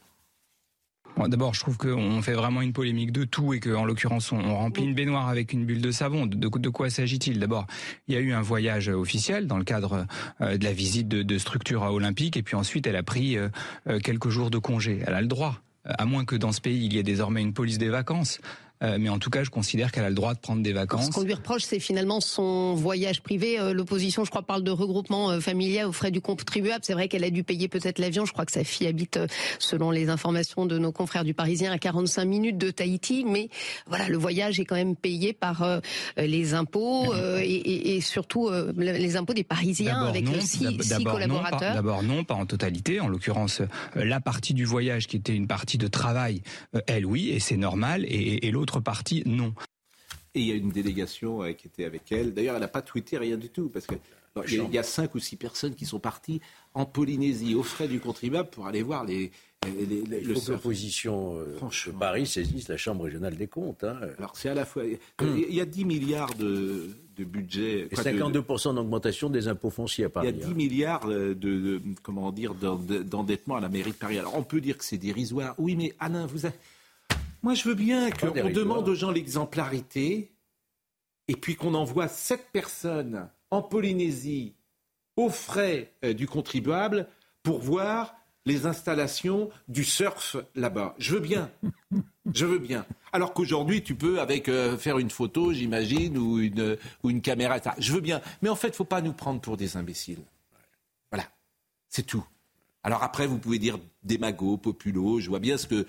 D'abord, je trouve qu'on fait vraiment une polémique de tout et qu'en l'occurrence, on, remplit une baignoire avec une bulle de savon. De, quoi s'agit-il? D'abord, il y a eu un voyage officiel dans le cadre euh, de la visite de, de structures olympiques et puis ensuite, elle a pris euh, euh, quelques jours de congé. Elle a le droit, à moins que dans ce pays, il y ait désormais une police des vacances. Euh, mais en tout cas, je considère qu'elle a le droit de prendre des Ce vacances. qu'on lui reproche, c'est finalement son voyage privé. Euh, L'opposition, je crois, parle de regroupement euh, familial aux frais du contribuable. C'est vrai qu'elle a dû payer peut-être l'avion. Je crois que sa fille habite, selon les informations de nos confrères du Parisien, à 45 minutes de Tahiti. Mais voilà, le voyage est quand même payé par les impôts et, et- et surtout les impôts des Parisiens avec non. six, six collaborateurs. D'abord non, pas en totalité. En l'occurrence, la partie du voyage qui était une partie de travail, elle oui, et c'est normal, et, et l'autre partie non. Et il y a une délégation euh, qui était avec elle. D'ailleurs, elle n'a pas tweeté rien du tout, parce que bon, il y, a- il y a cinq ou six personnes qui sont parties en Polynésie aux frais du contribuable pour aller voir les, les- les- les- Il le faut que surf. l'opposition euh, de Paris saisisse la Chambre régionale des comptes. hein. Alors c'est à la fois. Il y a 10 milliards de, de budget. Et quoi, de- 52% d'augmentation des impôts fonciers à Il y Paris. a 10 hein. milliards euh, de, de- comment dire d'en- d'endettement à la mairie de Paris. Alors on peut dire que c'est dérisoire. Oui, mais Alain, vous avez... moi je veux bien qu'on demande aux gens l'exemplarité et puis qu'on envoie sept personnes en Polynésie aux frais euh, du contribuable pour voir les installations du surf là-bas. Je veux bien. Je veux bien. Alors qu'aujourd'hui, tu peux avec euh, faire une photo, j'imagine, ou une, ou une caméra. etc. Je veux bien. Mais en fait, il ne faut pas nous prendre pour des imbéciles. Voilà. C'est tout. Alors après, vous pouvez dire démago, populo. Je vois bien ce que.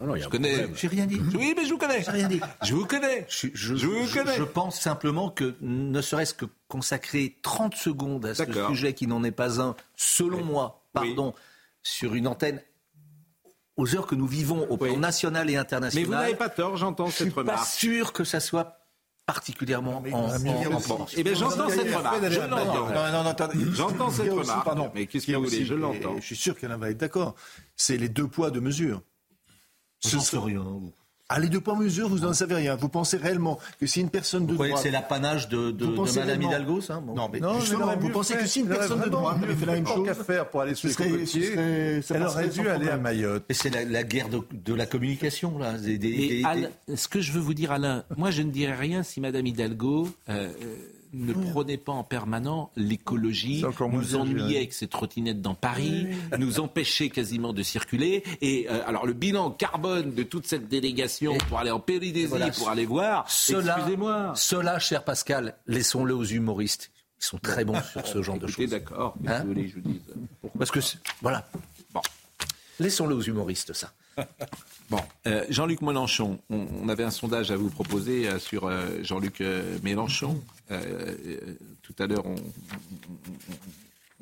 Non, non, a je un connais. J'ai rien dit. Oui, mais je vous connais. J'ai rien dit. Je vous connais. Je, je- Je vous connais. je pense simplement que ne serait-ce que consacrer 30 secondes à ce sujet qui n'en est pas un, selon moi, pardon, sur une antenne aux heures que nous vivons au plan national et Mais international. vous n'avez pas tort, j'entends Je suis cette pas remarque. sûr que ça soit particulièrement en, en, en France. Eh bien, j'entends cette remarque. Je l'entends. Non, non, non, attendez. J'entends cette remarque. pardon. Mais qu'est-ce que a vous voulez? aussi, Je l'entends. Je suis sûr qu'Alain va être d'accord. C'est les deux poids, deux mesures. J'en sais rien. Les deux poids mesures, vous n'en savez rien. Vous pensez réellement que si une personne de Vous croyez que droite... c'est l'apanage de, de, de Madame réellement- Hidalgo, ça Bon. Non, mais Non, mais justement, aurait vous pensez fait. que si une personne de droite avait fait la même chose... Qu'à faire pour aller se ce serait- elle aurait dû aller à. Mayotte. Et c'est la, la guerre de, de la communication, là. Des, des- Et des- Alain, ce que je veux vous dire, Alain, moi je ne dirais rien si Madame Hidalgo euh, euh, ne prônait pas en permanent l'écologie, nous ennuyait avec ses trottinettes dans Paris, nous empêchait quasiment de circuler. Et euh, alors le bilan carbone de toute cette délégation pour aller en Voilà. pour aller voir, Cela, excusez-moi. cela, cher Pascal, laissons-le aux humoristes. Ils sont très bons sur ce genre de choses. d'accord, mais Hein je vous dise. Parce que, voilà. Bon. Laissons-le aux humoristes, ça. Bon, euh, Jean-Luc Mélenchon, on, on avait un sondage à vous proposer euh, sur euh, Jean-Luc Mélenchon. Tout à l'heure, on, on-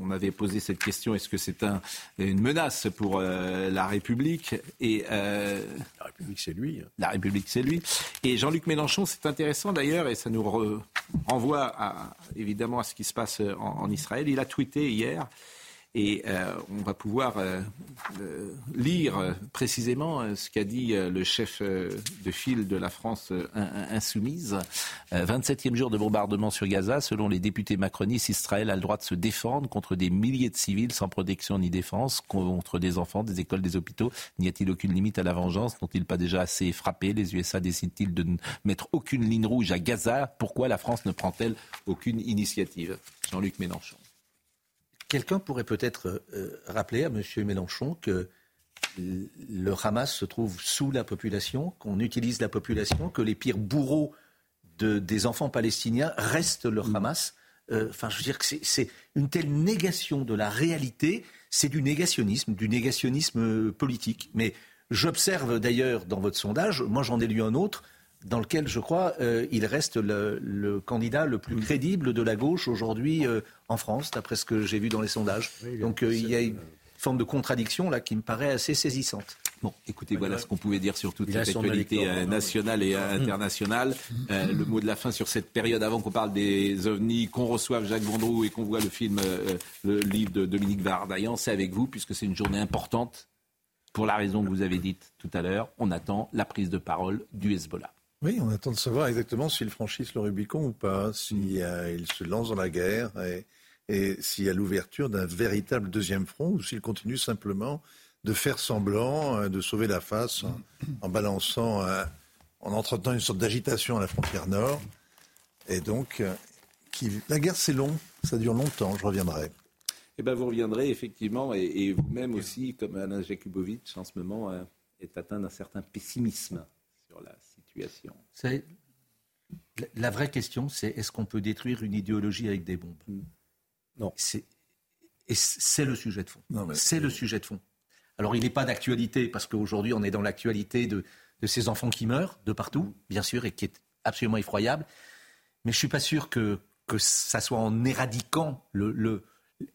on avait posé cette question est-ce que c'est un, une menace pour la République? Et La République, c'est lui. hein. la République, c'est lui. Et Jean-Luc Mélenchon, c'est intéressant d'ailleurs, et ça nous re- renvoie à- évidemment à ce qui se passe en, en Israël. Il a tweeté hier. Et euh, on va pouvoir euh, euh, lire précisément ce qu'a dit le chef de file de la France in- in- insoumise. Euh, 27e jour de bombardement sur Gaza. Selon les députés macronistes, Israël a le droit de se défendre contre des milliers de civils sans protection ni défense, contre des enfants, des écoles, des hôpitaux. N'y a-t-il aucune limite à la vengeance? N'ont-ils pas déjà assez frappé? Les USA décident-ils de ne mettre aucune ligne rouge à Gaza? Pourquoi la France ne prend-elle aucune initiative? Jean-Luc Mélenchon. Quelqu'un pourrait peut-être euh, rappeler à M. Mélenchon que le Hamas se trouve sous la population, qu'on utilise la population, que les pires bourreaux de- des enfants palestiniens restent le Hamas. Euh, Enfin, je veux dire que c'est- une telle négation de la réalité, c'est du négationnisme, du négationnisme euh, politique. Mais j'observe d'ailleurs dans votre sondage, moi j'en ai lu un autre, dans lequel, je crois, euh, il reste le, le candidat le plus crédible de la gauche aujourd'hui euh, en France, d'après ce que j'ai vu dans les sondages. Donc euh, il y a une forme de contradiction là qui me paraît assez saisissante. Bon, écoutez, voilà ce qu'on pouvait dire sur toute cette actualité euh, non, nationale et euh, internationale. Euh, le mot de la fin sur cette période, avant qu'on parle des ovnis, qu'on reçoive Jacques Vendroux et qu'on voit le film, euh, le livre de Dominique Vardaillan, c'est avec vous, puisque c'est une journée importante. Pour la raison que vous avez dite tout à l'heure, on attend la prise de parole du Hezbollah. Oui, on attend de savoir exactement s'ils franchissent le Rubicon ou pas, s'ils se lancent dans la guerre et, s'il y a l'ouverture d'un véritable deuxième front ou s'ils continuent simplement de faire semblant, euh, de sauver la face en, balançant, euh, en entretenant une sorte d'agitation à la frontière nord. Et donc, euh, la guerre c'est long, ça dure longtemps, je reviendrai. Eh ben, vous reviendrez effectivement, et, vous-même aussi, comme Alain Jakubowicz, en ce moment, est atteint d'un certain pessimisme sur la situation. Savez, la- vraie question, c'est est-ce qu'on peut détruire une idéologie avec des bombes? Non. C'est, et c'est le sujet de fond. C'est le sujet de fond. Alors, il n'est pas d'actualité, parce qu'aujourd'hui, on est dans l'actualité de, de ces enfants qui meurent de partout, bien sûr, et qui est absolument effroyable. Mais je ne suis pas sûr que, que ça soit en éradiquant le, le-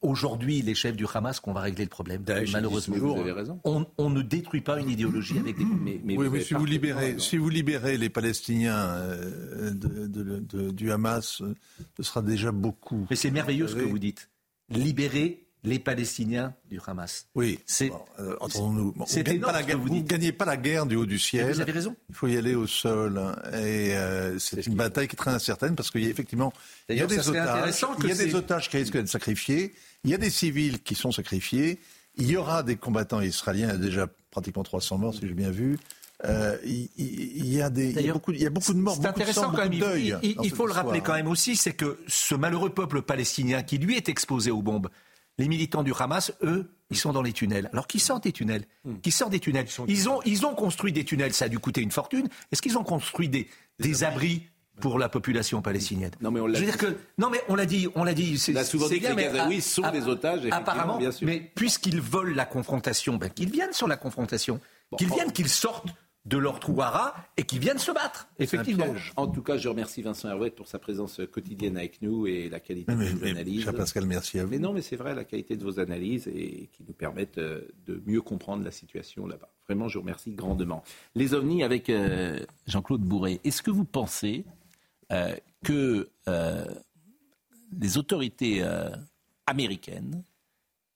aujourd'hui les chefs du Hamas qu'on va régler le problème. Malheureusement, vous avez raison. On, on ne détruit pas une idéologie avec des. Mais, mais oui, vous mais avez si vous, libérez, si vous libérez les Palestiniens euh, de- de- de- du Hamas, euh, ce sera déjà beaucoup. Mais c'est merveilleux ce que vous dites. Libérer les Palestiniens du Hamas. Oui, c'est. euh, entendons-nous. Bon, vous dites. gagnez pas la guerre du haut du ciel. vous avez raison. Il faut y aller au sol. hein. Et euh, c'est une bataille qui est très incertaine parce qu'il y a effectivement il y a des otages. Il y a des otages qui risquent d'être sacrifiés. Il y a des civils qui sont sacrifiés. Il y aura des combattants israéliens. Il y a déjà pratiquement 300 morts, si j'ai bien vu. Euh, il, y a des, il y a D'ailleurs, beaucoup, il y a beaucoup de morts, C'est beaucoup de sang, quand même. beaucoup Il, de deuil. il- il- dans il cette faut le rappeler quand même aussi, c'est que ce malheureux peuple palestinien qui lui est exposé aux bombes, les militants du Hamas, eux, ils sont dans les tunnels. Alors qui sortent des tunnels Hmm. Qui sortent des tunnels ils ont, ils ont construit des tunnels, ça a dû coûter une fortune. Est-ce qu'ils ont construit des, des abris pour la population palestinienne Non, mais on l'a dire dit. que non, mais on l'a dit, on l'a dit. c'est- On a souvent c'est dit que bien, les mais Gazaouis a- sont des otages, Apparemment, bien sûr. mais puisqu'ils veulent la confrontation, ben, qu'ils viennent sur la confrontation, qu'ils viennent, qu'ils sortent de leur trou à rats et qu'ils viennent se battre. Effectivement. En tout cas, je remercie Vincent Herouet pour sa présence quotidienne avec nous et la qualité Mais- de vos mais- analyses. cher Pascal, merci à vous. Mais non, mais c'est vrai, la qualité de vos analyses et qui nous permettent euh, de mieux comprendre la situation là-bas. Vraiment, je vous remercie grandement. Les ovnis avec euh, Jean-Claude Bourré. Est-ce que vous pensez euh, que euh, les autorités euh, américaines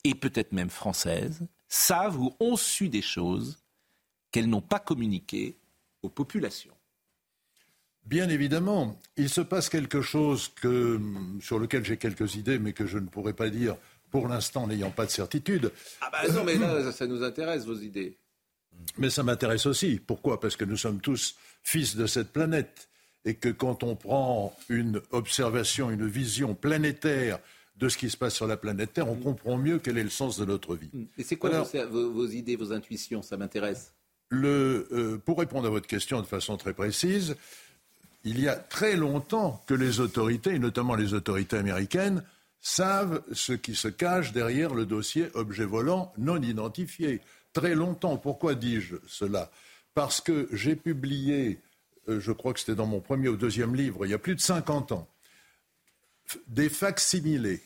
et peut-être même françaises savent ou ont su des choses qu'elles n'ont pas communiquées aux populations Bien évidemment, il se passe quelque chose que, sur lequel j'ai quelques idées, mais que je ne pourrais pas dire pour l'instant n'ayant pas de certitude. Ah bah non, mais là, ça nous intéresse, vos idées. Mais ça m'intéresse aussi. Pourquoi? Parce que nous sommes tous fils de cette planète. Et que quand on prend une observation, une vision planétaire de ce qui se passe sur la planète Terre, on comprend mieux quel est le sens de notre vie. Et c'est quoi Alors, vos, vos- vos idées, vos intuitions? Ça m'intéresse. Euh, pour répondre à votre question de façon très précise, il y a très longtemps que les autorités, et notamment les autorités américaines, savent ce qui se cache derrière le dossier objet volant non identifié. Très longtemps. Pourquoi dis-je cela? Parce que j'ai publié, euh, je crois que c'était dans mon premier ou deuxième livre, il y a plus de 50 ans, des facsimilés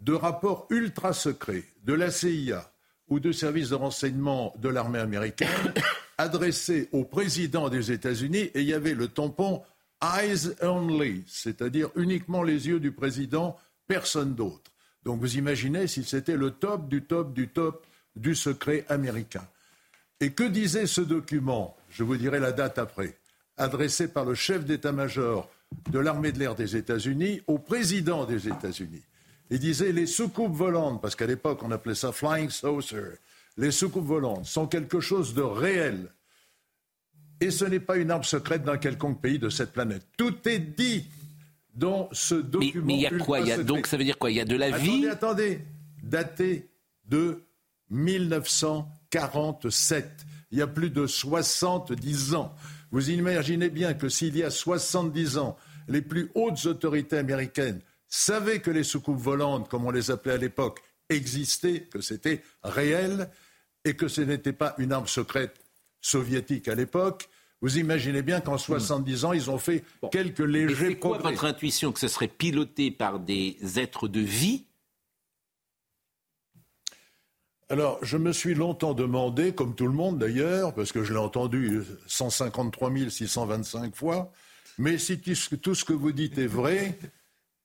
de rapports ultra secrets de la CIA ou de services de renseignement de l'armée américaine adressés au président des États-Unis et il y avait le tampon Eyes Only, c'est-à-dire uniquement les yeux du président, personne d'autre. Donc vous imaginez si c'était le top du top du top du secret américain. Et que disait ce document Je vous dirai la date après. Adressé par le chef d'état-major de l'armée de l'air des États-Unis au président des États-Unis? Il disait les soucoupes volantes, parce qu'à l'époque on appelait ça flying saucer, les soucoupes volantes sont quelque chose de réel. Et ce n'est pas une arme secrète d'un quelconque pays de cette planète. Tout est dit dans ce document. Mais il y a quoi? Y a. Donc ça veut dire quoi? Il y a de la attendez, vie? Attendez, daté de 1947. Il y a plus de 70 ans. Vous imaginez bien que s'il y a 70 ans, les plus hautes autorités américaines savaient que les soucoupes volantes, comme on les appelait à l'époque, existaient, que c'était réel et que ce n'était pas une arme secrète soviétique à l'époque. Vous imaginez bien qu'en 70 ans, ils ont fait quelques légers c'est quoi progrès. votre intuition que ce serait piloté par des êtres de vie? Alors, je me suis longtemps demandé, comme tout le monde d'ailleurs, parce que je l'ai entendu 153 625 fois, mais si tout ce que vous dites est vrai,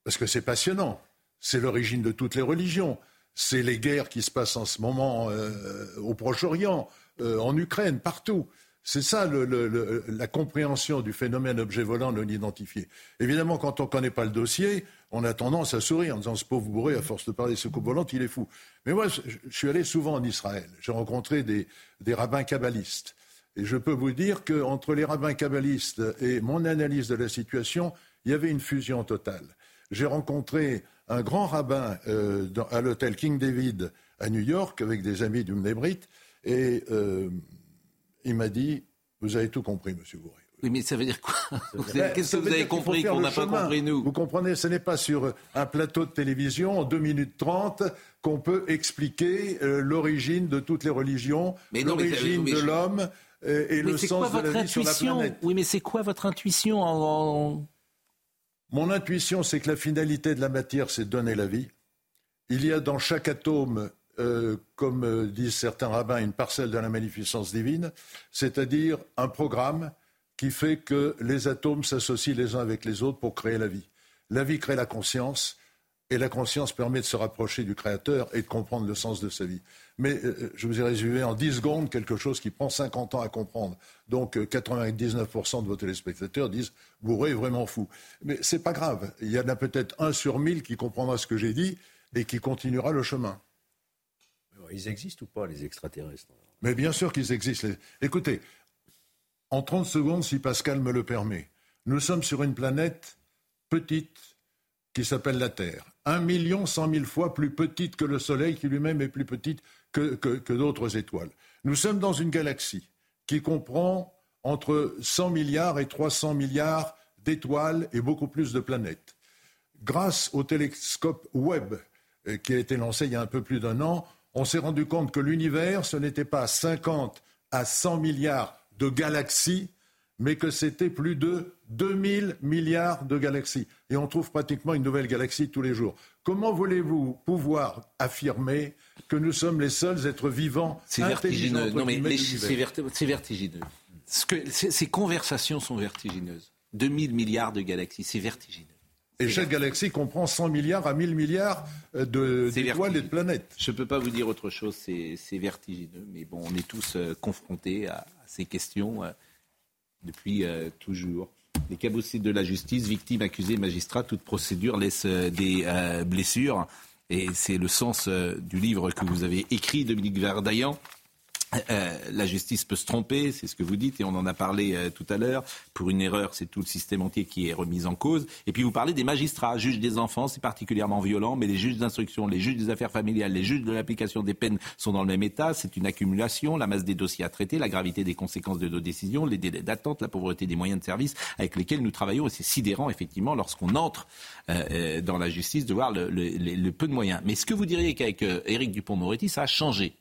parce que c'est passionnant, c'est l'origine de toutes les religions, c'est les guerres qui se passent en ce moment euh, au Proche-Orient, euh, en Ukraine, partout. C'est ça la compréhension du phénomène objet volant non identifié. Évidemment, quand on ne connaît pas le dossier, on a tendance à sourire en disant ce pauvre bourré, à force de parler de soucoupe volante, il est fou. Mais moi, je, je suis allé souvent en Israël. J'ai rencontré des, des rabbins kabbalistes. Et je peux vous dire qu'entre les rabbins kabbalistes et mon analyse de la situation, il y avait une fusion totale. J'ai rencontré un grand rabbin euh, dans- à l'hôtel King David à New York avec des amis du Mnebrit et euh, il m'a dit Vous avez tout compris, monsieur Bourré. Oui, mais ça veut dire quoi? Qu'est-ce que vous avez compris qu'on n'a pas compris nous? Vous comprenez, ce n'est pas sur un plateau de télévision en 2 minutes 30 qu'on peut expliquer euh, l'origine de toutes les religions, l'origine de l'homme et Mais le sens de la vie sur la intuition? planète. Oui, mais c'est quoi votre intuition en- en- Mon intuition, c'est que la finalité de la matière, c'est donner la vie. Il y a dans chaque atome, euh, comme euh, disent certains rabbins, une parcelle de la magnificence divine, c'est-à-dire un programme qui fait que les atomes s'associent les uns avec les autres pour créer la vie. La vie crée la conscience, et la conscience permet de se rapprocher du Créateur et de comprendre le sens de sa vie. Mais euh, je vous ai résumé en 10 secondes quelque chose qui prend 50 ans à comprendre. Donc euh, 99% de vos téléspectateurs disent Bourré est vraiment fou. Mais c'est pas grave. Il y en a peut-être un sur mille qui comprendra ce que j'ai dit et qui continuera le chemin. Ils existent ou pas, les extraterrestres? Mais bien sûr qu'ils existent. Les- Écoutez, en 30 secondes, si Pascal me le permet, nous sommes sur une planète petite qui s'appelle la Terre. Un million cent mille fois plus petite que le Soleil, qui lui-même est plus petite que, d'autres étoiles. Nous sommes dans une galaxie qui comprend entre 100 milliards et 300 milliards d'étoiles et beaucoup plus de planètes. Grâce au télescope Webb euh, qui a été lancé il y a un peu plus d'un an, on s'est rendu compte que l'univers, ce n'était pas 50 à 100 milliards de galaxies, mais que c'était plus de 2000 milliards de galaxies. Et on trouve pratiquement une nouvelle galaxie tous les jours. Comment voulez-vous pouvoir affirmer que nous sommes les seuls êtres vivants C'est vertigineux. Non, mais les c'est verti- c'est vertigineux. Ce que- ces conversations sont vertigineuses. 2000 milliards de galaxies, c'est vertigineux. Et chaque galaxie comprend 100 milliards à 1000 milliards euh, d'étoiles et de planètes. Je ne peux pas vous dire autre chose, c'est c'est vertigineux. Mais bon, on est tous euh, confrontés à, à ces questions euh, depuis euh, toujours. Les cabotiers de la justice, victimes, accusés, magistrats, toute procédure laisse euh, des euh, blessures. Et c'est le sens du livre que vous avez écrit, Dominique Verdaillan. Euh, la justice peut se tromper, c'est ce que vous dites, et on en a parlé euh, tout à l'heure. Pour une erreur, c'est tout le système entier qui est remis en cause. Et puis vous parlez des magistrats, juges des enfants, c'est particulièrement violent, mais les juges d'instruction, les juges des affaires familiales, les juges de l'application des peines sont dans le même état. C'est une accumulation, la masse des dossiers à traiter, la gravité des conséquences de nos décisions, les délais d'attente, la pauvreté des moyens de service avec lesquels nous travaillons. Et c'est sidérant, effectivement, lorsqu'on entre euh, dans la justice, de voir le, peu de moyens. Mais est-ce que vous diriez qu'avec Éric Dupont-Moretti, ça a changé?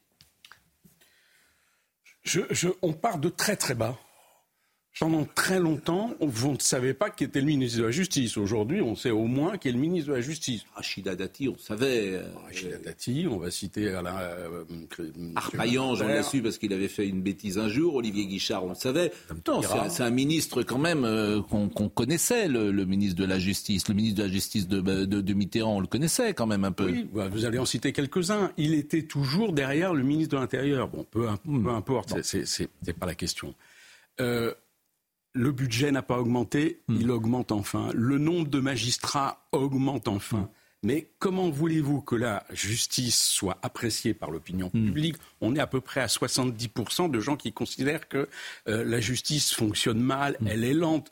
Je- je- on part de très très bas. Pendant très longtemps, vous ne savez pas qui était le ministre de la Justice. Aujourd'hui, on sait au moins qui est le ministre de la Justice. Rachida Dati, on savait. euh, Rachida Dati, on va citer Alain. Euh, Arpaillange, on l'a su parce qu'il avait fait une bêtise un jour. Olivier Guichard, on le savait. C'est un- ministre quand même euh, qu'on connaissait, le, le ministre de la Justice. Le ministre de la Justice de, de- de Mitterrand, on le connaissait quand même un peu. Oui, bah, vous allez en citer quelques-uns. Il était toujours derrière le ministre de l'Intérieur. Bon, peu, peu importe, c'est- c'est- c'est c'est pas la question. Euh, le budget n'a pas augmenté, il augmente enfin. Le nombre de magistrats augmente enfin. Mais comment voulez-vous que la justice soit appréciée par l'opinion publique? On est à peu près à 70% de gens qui considèrent que euh, la justice fonctionne mal, elle est lente.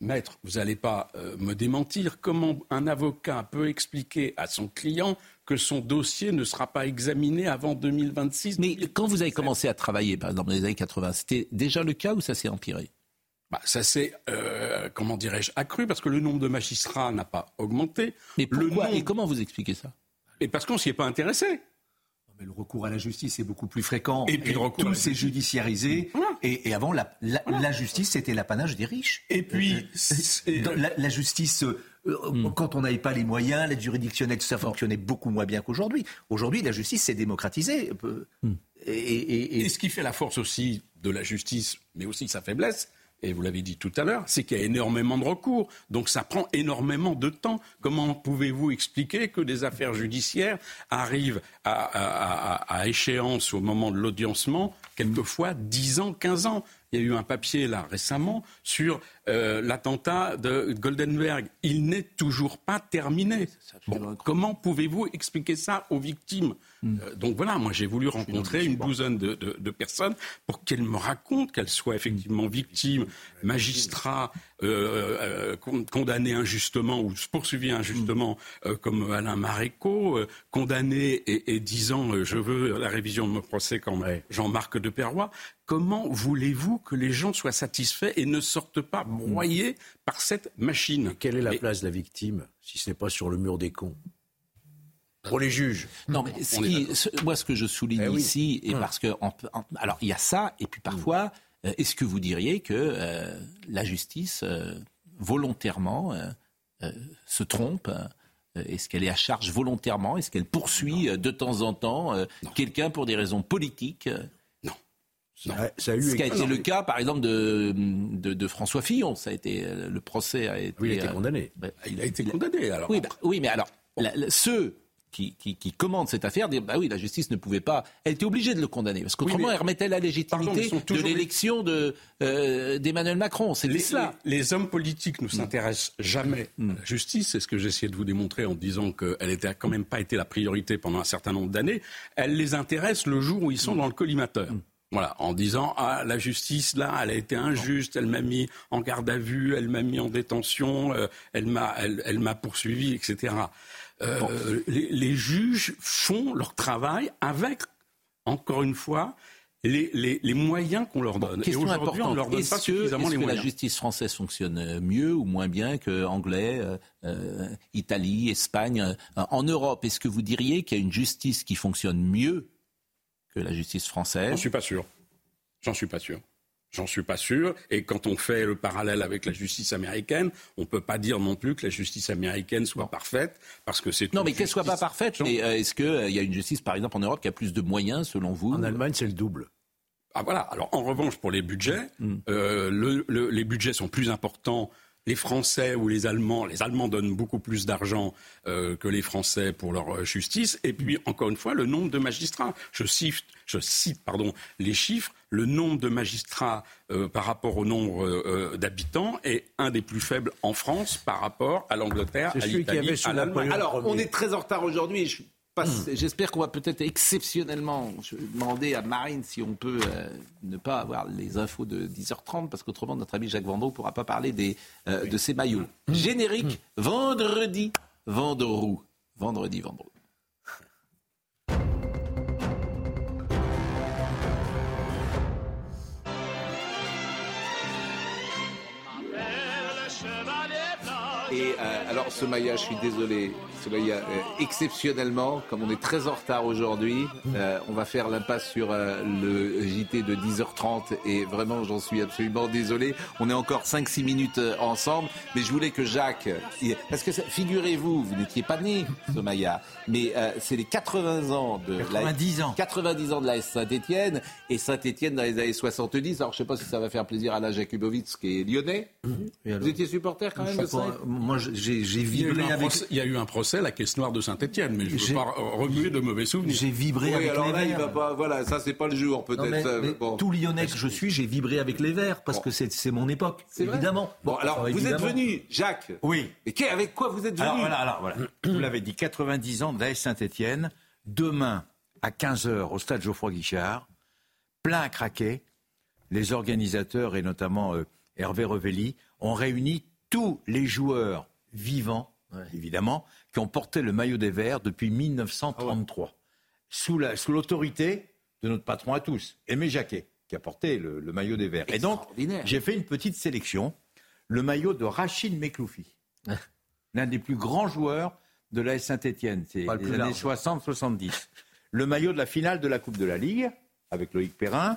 Maître, vous n'allez pas euh, me démentir. Comment un avocat peut expliquer à son client que son dossier ne sera pas examiné avant 2026 Mais quand vous avez commencé à travailler, par exemple, dans les années 80, c'était déjà le cas ou ça s'est empiré? Bah, ça s'est, euh, comment dirais-je, accru parce que le nombre de magistrats n'a pas augmenté. Mais le nombre- Et comment vous expliquez ça? Et parce qu'on s'y est pas intéressé. Mais le recours à la justice est beaucoup plus fréquent. Et puis le recours tout la s'est judiciarisé. Et, et avant, la, la- la justice, c'était l'apanage des riches. Et puis, Euh, dans la, la justice, euh, euh, quand on n'avait pas les moyens, l'aide juridictionnelle, tout ça fonctionnait beaucoup moins bien qu'aujourd'hui. Aujourd'hui, la justice s'est démocratisée. Euh, Et, et- et- Et ce qui fait la force aussi de la justice, mais aussi sa faiblesse, et vous l'avez dit tout à l'heure, c'est qu'il y a énormément de recours. Donc ça prend énormément de temps. Comment pouvez-vous expliquer que des affaires judiciaires arrivent à, à- à- à échéance au moment de l'audiencement, quelquefois 10 ans, 15 ans? Il y a eu un papier là récemment sur euh, l'attentat de Goldenberg. Il n'est toujours pas terminé. Bon, comment pouvez-vous expliquer ça aux victimes? Euh, Donc voilà, moi j'ai voulu rencontrer une douzaine de, de- de personnes pour qu'elles me racontent qu'elles soient effectivement victimes, magistrats, euh, euh, con- condamnés injustement ou poursuivis injustement, euh, comme Alain Maréco, euh, condamnés et, et disant euh, je veux la révision de mon procès comme Jean-Marc de Perrois. Comment voulez-vous que les gens soient satisfaits et ne sortent pas broyés par cette machine? Quelle est la place de la victime si ce n'est pas sur le mur des cons? Pour les juges. Non, mais ce qui- ce- moi, ce que je souligne Eh oui. ici, et Hum. parce que, en- en- alors, il y a ça, et puis parfois, euh, est-ce que vous diriez que euh, la justice, euh, volontairement, euh, euh, se trompe Est-ce qu'elle est à charge volontairement Est-ce qu'elle poursuit de temps en temps euh, quelqu'un pour des raisons politiques Non. Ça a eu Ce qui a été Non, le cas, par exemple, de, de, de François Fillon. Ça a été, le procès a été. Oui, il a été euh, condamné. bah, Il a été condamné alors. oui, bah, oui, mais alors, la- la- ceux qui, qui, qui commandent cette affaire disent bah oui, la justice ne pouvait pas. Elle était obligée de le condamner parce qu'autrement, Oui, elle remettait la Pardon, légitimité sont de l'élection de, euh, d'Emmanuel Macron. C'était Les, cela. les- les hommes politiques ne s'intéressent jamais à la justice. C'est ce que j'essayais de vous démontrer en disant qu'elle n'était quand même pas été la priorité pendant un certain nombre d'années. Elle les intéresse le jour où ils sont dans le collimateur. Voilà, en disant ah la justice là, elle a été injuste, elle m'a mis en garde à vue, elle m'a mis en détention, euh, elle m'a elle, elle m'a poursuivi, etc. Euh, les, les juges font leur travail avec encore une fois les, les, les moyens qu'on leur donne. Et Question aujourd'hui, on leur donne Est-ce pas que, suffisamment est-ce les que la justice française fonctionne euh, mieux ou moins bien que anglais, euh, euh, Italie, Espagne En Europe, est-ce que vous diriez qu'il y a une justice qui fonctionne mieux que la justice française? J'en suis pas sûr. J'en suis pas sûr. J'en suis pas sûr. Et quand on fait le parallèle avec la justice américaine, on peut pas dire non plus que la justice américaine soit parfaite, parce que c'est Non, mais qu'elle soit pas parfaite, mais euh, est-ce qu'il y a une justice, par exemple, en Europe qui a plus de moyens, selon vous? En Allemagne, c'est le double. Ah voilà. Alors en revanche, pour les budgets, Mm. euh, le- le- les budgets sont plus importants. Les Français ou les Allemands, les Allemands donnent beaucoup plus d'argent euh, que les Français pour leur euh, justice. Et puis encore une fois, le nombre de magistrats. Je cite, je cite pardon, les chiffres. Le nombre de magistrats euh, par rapport au nombre euh, d'habitants est un des plus faibles en France par rapport à l'Angleterre, à l'Italie, à l'Allemagne. Alors, on est très en retard aujourd'hui. Passe- J'espère qu'on va peut-être exceptionnellement je vais demander à Marine si on peut euh, ne pas avoir les infos de 10h30, parce qu'autrement, notre ami Jacques Vendroux ne pourra pas parler des, euh, de ses maillots. Générique, vendredi, Vendroux. Vendredi, Vendroux. Et euh, alors, Somaya, je suis désolé, Somaya, euh, exceptionnellement, comme on est très en retard aujourd'hui, euh, on va faire l'impasse sur euh, le JT de 10h30 et vraiment, j'en suis absolument désolé. On est encore 5-6 minutes ensemble, mais je voulais que Jacques, parce que figurez-vous, vous n'étiez pas né, Somaya, mais c'est les 80 ans de 90 ans. 90 ans de la Saint-Étienne et Saint-Étienne dans les années 70. Alors, je sais pas si ça va faire plaisir à la Jakubowicz qui est lyonnais. Alors Vous étiez supporter quand même de Saint Moi, j'ai j'ai Il y, a eu vibré un avec. procès, il y a eu un procès à la caisse noire de Saint-Etienne, mais je ne veux pas remuer de mauvais souvenirs. J'ai vibré Oui, avec alors les là, il Verts. va pas. Voilà, ça, c'est pas le jour, Non, peut-être. mais- mais bon. Tout Lyonnais que je suis, j'ai vibré avec les Verts parce que c'est c'est mon époque, C'est vrai évidemment. Bon, alors, enfin, vous évidemment. êtes venu, Jacques. Oui. Et avec quoi vous êtes venu Alors voilà, alors voilà. Vous l'avez dit, 90 ans de l'AS Saint-Etienne. Demain, à 15h, au stade Geoffroy Guichard, plein à craquer. Les organisateurs, et notamment euh, Hervé Revelli, ont réuni tous les joueurs vivants, évidemment, qui ont porté le maillot des Verts depuis 1933. Sous la- sous l'autorité de notre patron à tous, Aimé Jacquet, qui a porté le, le maillot des Verts. Et donc, j'ai fait une petite sélection. Le maillot de Rachid Mekloufi, l'un des plus grands joueurs de l'AS Saint-Etienne. C'est les années large. 60-70. Le maillot de la finale de la Coupe de la Ligue, avec Loïc Perrin.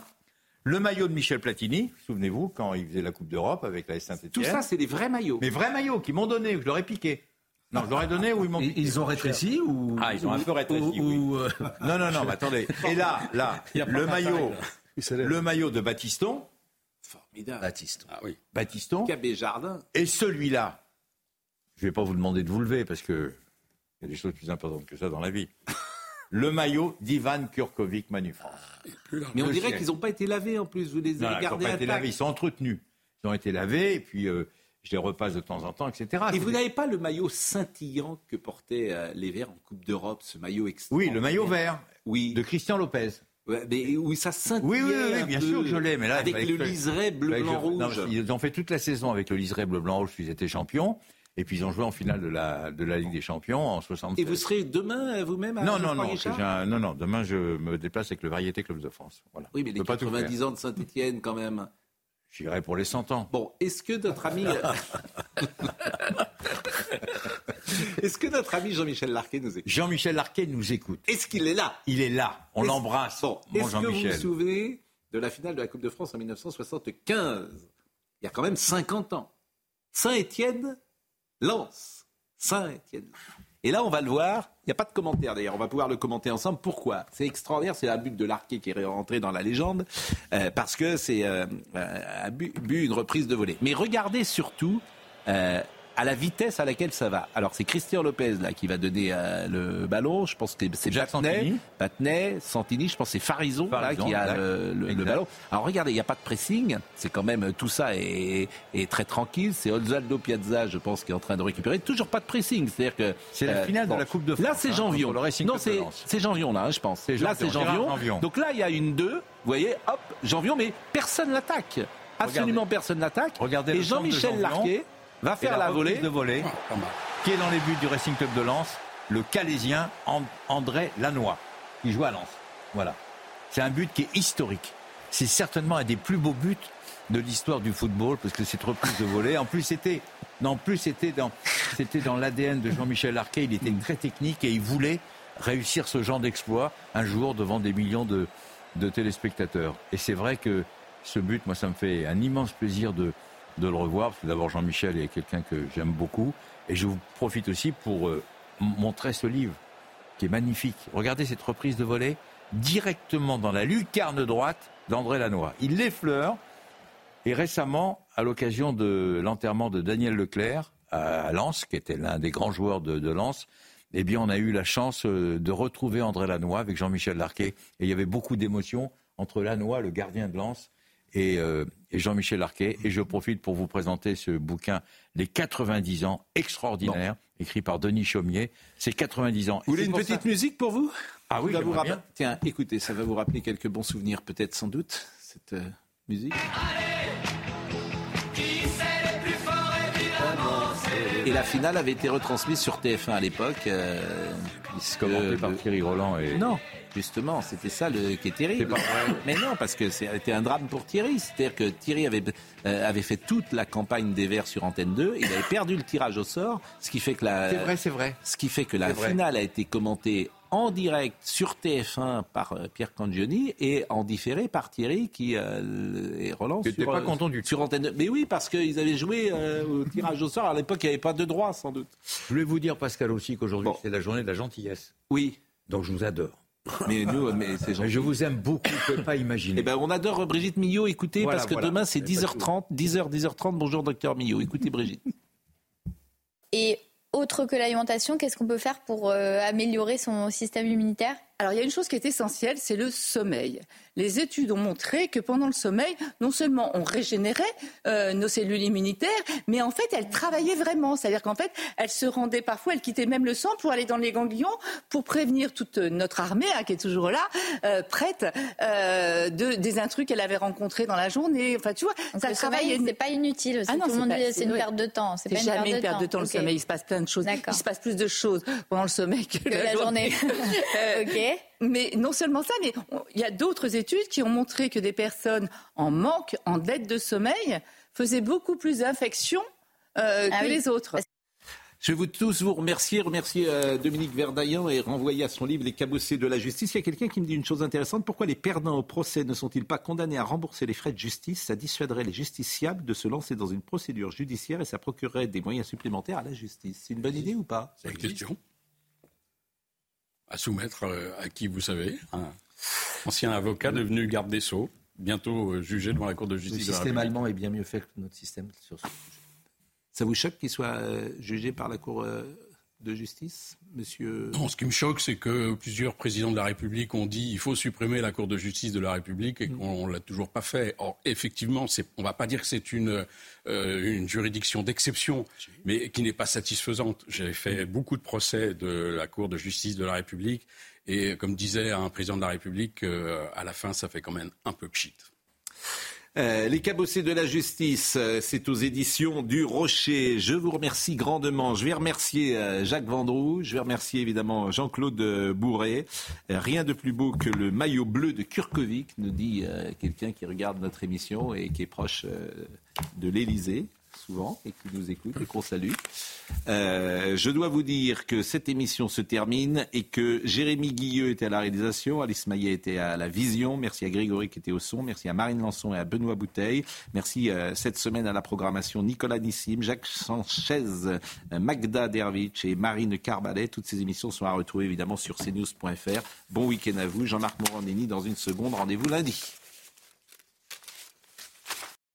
Le maillot de Michel Platini, souvenez-vous, quand il faisait la Coupe d'Europe avec l'AS Saint-Etienne. Tout ça, c'est des vrais maillots. Mais vrais maillots qu'ils m'ont donné, je leur ai piqué. Non, je leur ai donné ou ils m'ont piqué. Ils ont rétréci ou Ah, ils ont un peu rétréci, ou- oui. ou, euh, Non, non, non, mais attendez. Et là, là, le maillot, là. le maillot de Batiston, Formidable. Baptiste. Ah oui. Batiston, Cabé Jardin. et celui-là. Je vais pas vous demander de vous lever parce que il y a des choses plus importantes que ça dans la vie. Le maillot d'Ivan Kurkovic Manu France. Mais on dirait qu'ils n'ont pas été lavés en plus. Vous les Non, avez ils n'ont gardés pas été lavés, ils sont entretenus. Ils ont été lavés et puis euh, je les repasse de temps en temps, etc. Et vous n'avez pas le maillot scintillant que portaient euh, les Verts en Coupe d'Europe, ce maillot extraordinaire. Oui, le maillot vert Oui. de Christian Lopez. Ouais, mais oui, ça scintillait. Oui, oui, bien peu, sûr que je l'ai, mais là, avec le liseré bleu, blanc, non, rouge. ils ont fait toute la saison avec le liseré bleu, blanc, rouge, puis ils étaient champions. Et puis ils ont joué en finale de la, de la Ligue des Champions en 76. Et vous serez demain euh, vous-même à non, non, non, un- non, non, demain je me déplace avec le Variété Club de France. Voilà. Oui, mais les peux pas tout 90 faire. ans de Saint-Etienne quand même. J'irai pour les 100 ans. Bon, est-ce que notre ami... est-ce que notre ami Jean-Michel Larquet nous écoute? Jean-Michel Larquet nous écoute. Est-ce qu'il est là? Il est là. On l'embrasse. Bon, est-ce que vous vous souvenez de la finale de la Coupe de France en 1975 Il y a quand même 50 ans. Saint-Étienne lance. Saint-Étienne. Et là, on va le voir. Il n'y a pas de commentaire d'ailleurs. On va pouvoir le commenter ensemble. Pourquoi? C'est extraordinaire. C'est un but de l'arqué qui est rentré dans la légende. euh, parce que c'est euh, un but, but, une reprise de volée. Mais regardez surtout euh, à la vitesse à laquelle ça va. Alors, c'est Christian Lopez là qui va donner euh, le ballon. Je pense que c'est Jacques Patnay, Santini. Je pense que c'est Farison, là, qui a exact. le, le- le ballon. Alors regardez, il n'y a pas de pressing, c'est quand même tout ça est, est très tranquille. C'est Osvaldo Piazza, je pense, qui est en train de récupérer. Toujours pas de pressing, c'est-à-dire que C'est la euh, finale bon. de la Coupe de France. Là, c'est hein, Janvion. Racing non, c'est c'est Janvion là, hein, je pense. Là, c'est Janvion. Donc là, il y a une 2 Vous voyez, hop, Janvion, mais personne l'attaque. Absolument personne. Regardez Et le centre de Jean-Michel Janvion. Larquet va faire la, reprise volée. de volée. Qui est dans les buts du Racing Club de Lens Le Calésien And- André Lannoy, qui joue à Lens. Voilà. C'est un but qui est historique. C'est certainement un des plus beaux buts de l'histoire du football, parce que cette reprise de volée, en plus c'était, non, en plus c'était dans, c'était dans l'ADN de Jean-Michel Larquet. Il était très technique et il voulait réussir ce genre d'exploit un jour devant des millions de, de téléspectateurs. Et c'est vrai que ce but, moi, ça me fait un immense plaisir de, de le revoir, parce que d'abord Jean-Michel est quelqu'un que j'aime beaucoup, et je vous profite aussi pour euh, montrer ce livre qui est magnifique. Regardez cette reprise de volée directement dans la lucarne droite d'André Lannoy. Il l'effleure, et récemment, à l'occasion de l'enterrement de Daniel Leclerc à Lens, qui était l'un des grands joueurs de, Lens, eh bien, on a eu la chance euh, de retrouver André Lannoy avec Jean-Michel Larquet. Et il y avait beaucoup d'émotions entre Lannoy, le gardien de Lens, et, euh, et Jean-Michel Larquet. Et je profite pour vous présenter ce bouquin, Les 90 ans, extraordinaire, écrit par Denis Chaumier. C'est 90 ans. Vous voulez une petite ça- musique pour vous? Ah oui, Ça va vous bien. Tiens, écoutez, ça va vous rappeler quelques bons souvenirs, peut-être sans doute, cette euh, musique. Et la finale avait été retransmise sur TF1 à l'époque. Euh, puisque Commenté par le- Thierry Roland et... Non, Justement, c'était ça le, qui est terrible. Mais non, parce que c'était un drame pour Thierry. C'est-à-dire que Thierry avait, euh, avait fait toute la campagne des Verts sur Antenne 2. Il avait perdu le tirage au sort, ce qui fait que la, C'est vrai, c'est vrai. ce qui fait que la finale a été commentée en direct sur TF1 par euh, Pierre Cangioni et en différé par Thierry qui euh, et Roland sur, pas euh, content du sur Antenne 2. Mais oui, parce qu'ils avaient joué euh, au tirage au sort. À l'époque, il n'y avait pas de droit, sans doute. Je voulais vous dire, Pascal, aussi qu'aujourd'hui, c'est la journée de la gentillesse. Oui. Donc je vous adore. Mais nous, mais c'est gentil. Je vous aime beaucoup, vous ne pouvez pas imaginer. Eh ben, on adore Brigitte Millot. Écoutez, Voilà, parce que voilà. demain, c'est Eh ben, 10h30, 10h, 10h30. Bonjour, docteur Millot. Écoutez, Brigitte. Et autre que l'alimentation, qu'est-ce qu'on peut faire pour euh, améliorer son système immunitaire? Alors, il y a une chose qui est essentielle, c'est le sommeil. Les études ont montré que pendant le sommeil, non seulement on régénérait euh, nos cellules immunitaires, mais en fait, elles travaillaient vraiment. C'est-à-dire qu'en fait, elles se rendaient parfois, elles quittaient même le sang pour aller dans les ganglions pour prévenir toute notre armée, hein, qui est toujours là, euh, prête, euh, de, des intrus qu'elle avait rencontrés dans la journée. Enfin, tu vois, Donc ça le travaillait. sommeil, c'est pas inutile aussi. Ah non, Tout le monde pas- dit c'est une perte de temps. C'est C'est pas une jamais une perte de temps, le sommeil. Il se passe plein de choses. Il se passe plus de choses pendant le sommeil que, Que la journée. Ok. Mais non seulement ça, mais il y a d'autres études qui ont montré que des personnes en manque, en dette de sommeil, faisaient beaucoup plus d'infections euh, Ah que oui. les autres. Je vais vous tous vous remercier, remercier euh, Dominique Verdaillan et renvoyer à son livre Les cabossés de la justice. Il y a quelqu'un qui me dit une chose intéressante. Pourquoi les perdants au procès ne sont-ils pas condamnés à rembourser les frais de justice? Ça dissuaderait les justiciables de se lancer dans une procédure judiciaire et ça procurerait des moyens supplémentaires à la justice. C'est une bonne idée ou pas? C'est une question à soumettre euh, à qui vous savez, un ancien avocat devenu garde des Sceaux, bientôt euh, jugé devant la Cour de Le justice de la système allemand est bien mieux fait que notre système sur ce Ça vous choque qu'il soit euh, jugé par la Cour de justice, monsieur Non, ce qui me choque, c'est que plusieurs présidents de la République ont dit il faut supprimer la Cour de justice de la République et qu'on ne l'a toujours pas fait. Or, effectivement, on ne va pas dire que c'est une, euh, une juridiction d'exception, mais qui n'est pas satisfaisante. J'ai fait beaucoup de procès de la Cour de justice de la République et, comme disait un président de la République, euh, à la fin, ça fait quand même un peu pchit. Euh, les cabossés de la justice, euh, c'est aux éditions du Rocher. Je vous remercie grandement. Je vais remercier euh, Jacques Vendroux. Je vais remercier évidemment Jean-Claude Bourret. Rien de plus beau que le maillot bleu de Kurkovic, nous dit quelqu'un qui regarde notre émission et qui est proche de l'Élysée souvent et qui nous écoute et qu'on salue. Euh, je dois vous dire que cette émission se termine et que Jérémy Guilleux était à la réalisation, Alice Maillet était à la vision, merci à Grégory qui était au son, merci à Marine Lançon et à Benoît Bouteille, merci euh, cette semaine à la programmation Nicolas Nissim, Jacques Sanchez, euh, Magda Dervich et Marine Carbalet. Toutes ces émissions sont à retrouver évidemment sur cnews.fr. Bon week-end à vous, Jean-Marc Morandini dans une seconde, rendez-vous lundi.